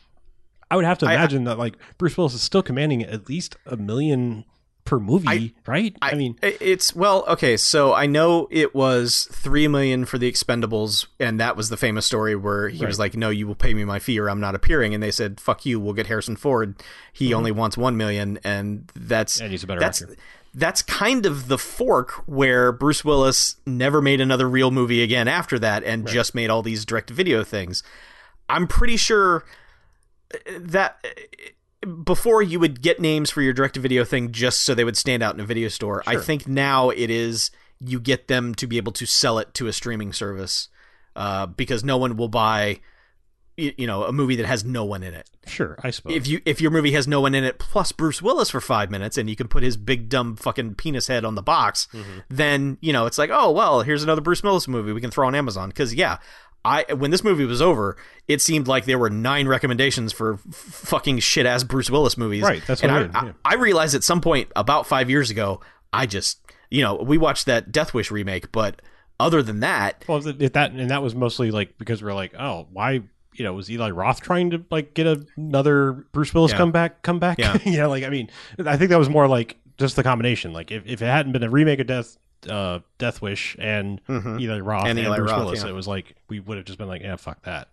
I would have to I- imagine that like Bruce Willis is still commanding at least a million per movie, I- right? I, mean, it's well, okay. So I know it was three million for the Expendables, and that was the famous story where he was like, "No, you will pay me my fee, or I'm not appearing." And they said, "Fuck you, we'll get Harrison Ford. He only wants one million, and that's Mm-hmm. and he's a better that's actor. that's kind of the fork where Bruce Willis never made another real movie again after that, and just made all these direct video things. I'm pretty sure that before you would get names for your direct to video thing just so they would stand out in a video store. I think now it is you get them to be able to sell it to a streaming service uh, because no one will buy you know a movie that has no one in it. Sure, I suppose. If you if your movie has no one in it plus Bruce Willis for 5 minutes and you can put his big dumb fucking penis head on the box, Mm-hmm. then, you know, it's like, "Oh, well, here's another Bruce Willis movie we can throw on Amazon." Cuz yeah, I when this movie was over, it seemed like there were nine recommendations for f- fucking shit ass Bruce Willis movies. Right, that's and what I yeah. I realized at some point about 5 years ago, I just, you know, we watched that Death Wish remake, but other than that, Well, that and that was mostly like because we're like, oh, why? You know, was Eli Roth trying to like get another Bruce Willis Yeah. come back? Yeah. you know, like I mean, I think that was more like just the combination. Like if, if it hadn't been a remake of Death, uh, Death Wish and Mhm. Eli Roth And and, Eli Bruce Roth, Willis, yeah. it was like we would have just been like, yeah, fuck that.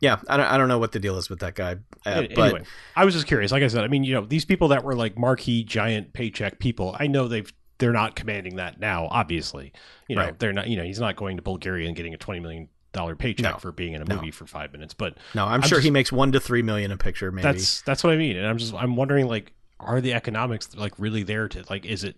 yeah, I don't I don't know what the deal is with that guy. Uh, An- but anyway, I was just curious. Like I said, I mean, you know, these people that were like marquee giant paycheck people, I know they've they're not commanding that now. Obviously, you know, Right. they're not. You know, he's not going to Bulgaria and getting a twenty million dollar paycheck No. for being in a No. movie for five minutes. But no, I'm, I'm sure he makes 1 to 3 million a picture maybe. that's that's what I mean. And I'm just I'm wondering like, are the economics like really there to like? Is it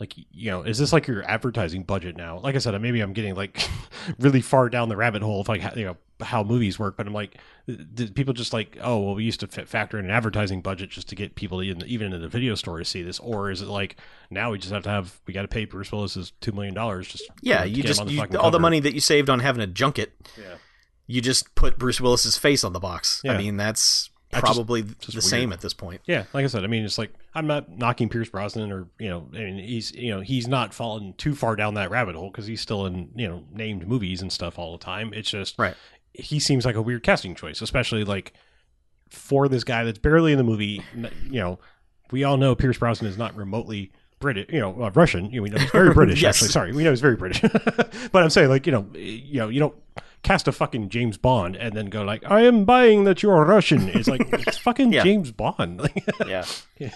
like you know is this like your advertising budget now? Like i said maybe i'm getting like really far down the rabbit hole of like how, you know how movies work but i'm like did people just like oh well we used to f- factor in an advertising budget just to get people in, even into the video store to see this or is it like now we just have to have we got to pay bruce willis's two million dollars just yeah you, know, you to get him just you, all the money that you saved on having a junket yeah. you just put bruce willis's face on the box. Yeah. i mean that's I just- probably just the weird. same at this point Yeah, like I said, I mean, it's like I'm not knocking Pierce Brosnan or you know, I mean, he's you know he's not fallen too far down that rabbit hole because he's still in you know named movies and stuff all the time. It's just Right. He seems like a weird casting choice, especially like for this guy that's barely in the movie. You know, we all know Pierce Brosnan is not remotely British, you know, uh, Russian. You know he's very British. Yes. Actually, sorry, we know he's very British. but I'm saying, like, you know, you know, you don't cast a fucking James Bond and then go like, "I am buying that you're Russian." It's like it's fucking Yeah. James Bond. Like, yeah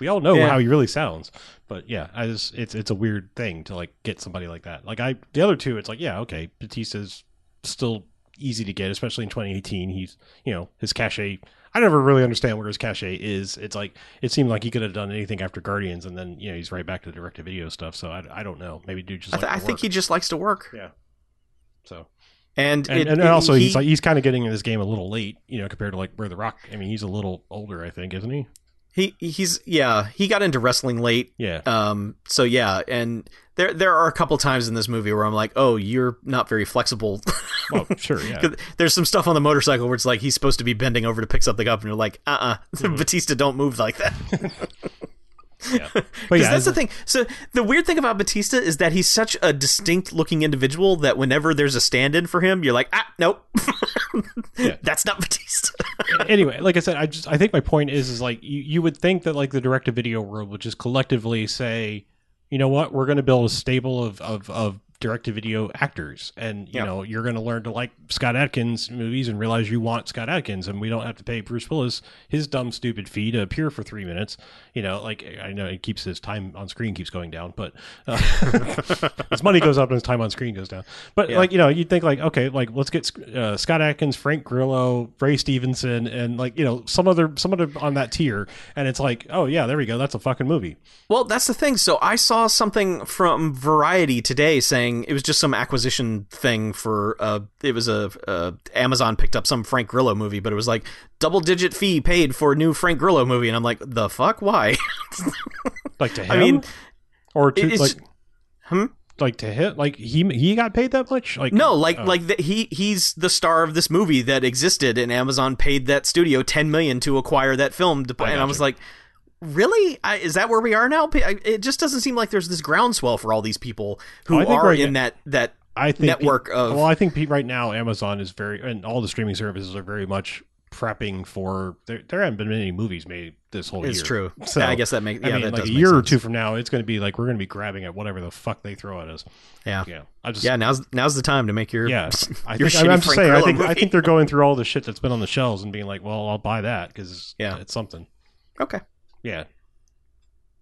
we all know Yeah. how he really sounds, but yeah, I just it's it's a weird thing to like get somebody like that. Like I, the other two, it's like yeah, okay, Bautista's still easy to get, especially in 2018. He's you know his cachet. I never really understand where his cachet is. It's like it seemed like he could have done anything after Guardians, and then you know he's right back to the direct to video stuff. So I, I don't know. Maybe dude just I, th- I think he just likes to work yeah. So and and, it- and also he- he's like he's kind of getting in this game a little late, you know, compared to like where the Rock. I mean, he's a little older, I think, isn't he? he he's yeah he got into wrestling late Yeah. Um, so yeah, and there there are a couple times in this movie where I'm like, oh, you're not very flexible. Well, sure, yeah. There's some stuff on the motorcycle where it's like he's supposed to be bending over to pick something up, and you're like, uh, uh Mm-hmm. Bautista don't move like that. Yeah. Because yeah, that's the thing. So the weird thing about Bautista is that he's such a distinct looking individual that whenever there's a stand-in for him, you're like, ah, nope, Yeah. that's not Bautista. anyway, like I said, I just I think my point is is like you, you would think that like the direct to video world would just collectively say, you know what, we're going to build a stable of of, of direct to video actors, and you Yeah. know you're going to learn to like Scott Adkins movies and realize you want Scott Adkins, and we don't have to pay Bruce Willis his dumb stupid fee to appear for three minutes. You know, like I know it keeps his time on screen keeps going down, but uh, his money goes up and his time on screen goes down. But Yeah. like you know, you'd think like okay, like let's get uh, Scott Adkins, Frank Grillo, Ray Stevenson, and like you know some other some other on that tier, and it's like oh yeah, there we go, that's a fucking movie. Well, that's the thing. So I saw something from Variety today saying it was just some acquisition thing for uh it was a uh, Amazon picked up some Frank Grillo movie, but it was like double digit fee paid for a new Frank Grillo movie, and I'm like, the fuck, why? Like to him, I mean, or to like hmm? like to him, like he he got paid that much? Like No, like oh. like the, he he's the star of this movie that existed, and Amazon paid that studio ten million to acquire that film. To, and I was like, really? I, is that where we are now? It just doesn't seem like there's this groundswell for all these people who are right in now- that that I think network of Well, I think right now Amazon is very and all the streaming services are very much prepping for. There, there haven't been many movies made this whole It's year. It's true. So, I guess that makes yeah, I mean, that like does a year or two from now, it's going to be like we're going to be grabbing at whatever the fuck they throw at us. Yeah, Yeah, I just yeah. Now's now's the time to make your yeah. I your think, I'm, just saying. I think I think they're going through all the shit that's been on the shelves and being like, well, I'll buy that because Yeah. it's something. okay. Yeah.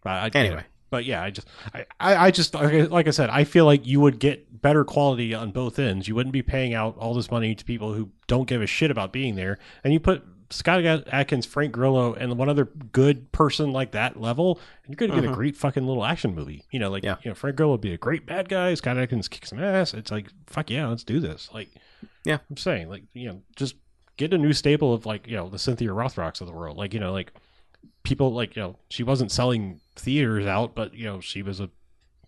But I, Anyway. but yeah, I just, I, I, just, like I- said, I feel like you would get better quality on both ends. You wouldn't be paying out all this money to people who don't give a shit about being there, and you put Scott Adkins, Frank Grillo, and one other good person like that level, and you're going to get Mhm. a great fucking little action movie. You know, like Yeah. you know, Frank Grillo would be a great bad guy. Scott Adkins kicks some ass. It's like fuck yeah, let's do this. Like, Yeah. I'm saying, like you know, just get a new staple of like you know the Cynthia Rothrocks of the world. Like you know, like people like you know she wasn't selling theaters out, but you know she was a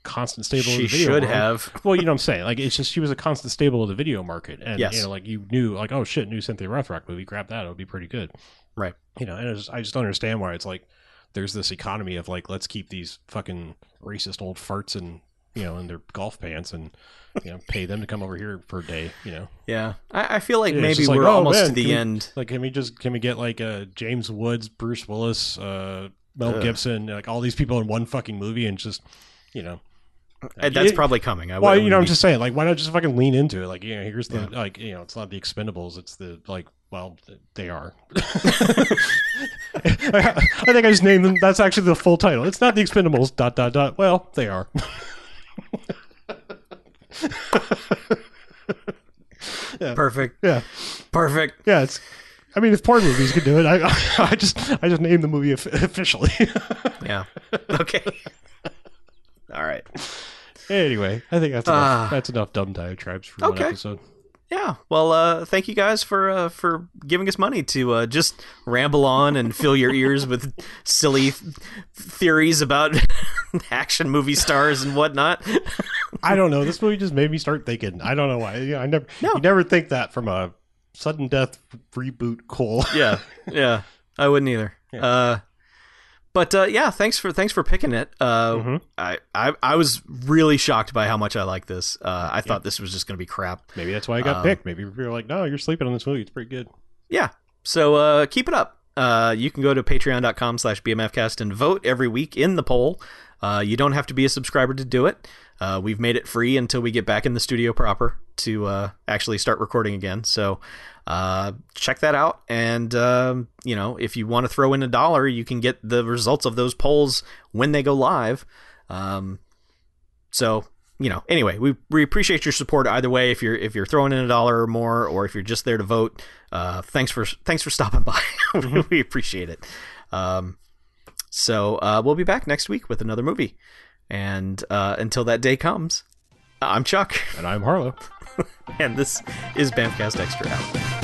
constant staple. of She the video should world. have. Well, you know what I'm saying. Like it's just she was a constant stable of the video market, and Yes. you know, like you knew, like oh shit, new Cynthia Rothrock movie, grab that, it would be pretty good, Right. You know, and I just, I just don't understand why it's like there's this economy of like let's keep these fucking racist old farts and you know in their golf pants and you know pay them to come over here for a day, you know. Yeah, I, I feel like Yeah, maybe we're oh, almost man, to the we- end. Like, can we just can we get like uh, James Woods, Bruce Willis, uh, Mel Ugh. Gibson, like all these people in one fucking movie, and just you know, Uh, That's it- probably coming. I well, you know, I'm be- just saying, like, why not just fucking lean into it? Like, you know, here's the Yeah. like, you know, it's not the Expendables, it's the like, well, they are. I think I just named them. That's actually the full title. It's not the Expendables. Dot dot dot. Well, they are. perfect. Yeah, Perfect. yeah. It's. I mean, if porn movies could do it, I, I just, I just named the movie officially. Yeah. Okay. All right. Anyway, I think that's enough, Ah. that's enough dumb diatribes for one episode. Yeah. Well, uh, thank you guys for uh, for giving us money to uh, just ramble on and fill your ears with silly th- theories about action movie stars and whatnot. I don't know. This movie just made me start thinking. I don't know why. Yeah, I never. No. You never think that from a sudden death reboot. Cole. yeah, yeah. I wouldn't either. Yeah. But uh, yeah, thanks for thanks for picking it. Uh, Mhm. I, I I was really shocked by how much I like this. Uh, I thought this was just gonna be crap. Maybe that's why I got Um, picked. Maybe you're like, no, you're sleeping on this movie. It's pretty good. Yeah. So uh, keep it up. Uh, you can go to patreon.com slash bmfcast and vote every week in the poll. Uh, you don't have to be a subscriber to do it. Uh, we've made it free until we get back in the studio proper to uh, actually start recording again. So uh, check that out. And, um, you know, if you want to throw in a dollar, you can get the results of those polls when they go live. Um, so you know anyway we, we appreciate your support either way. If you're if you're throwing in a dollar or more or if you're just there to vote uh, thanks for thanks for stopping by. We appreciate it. Um, so uh, we'll be back next week with another movie. And uh, until that day comes i'm chuck. And I'm Harlow. and this is bamcast extra out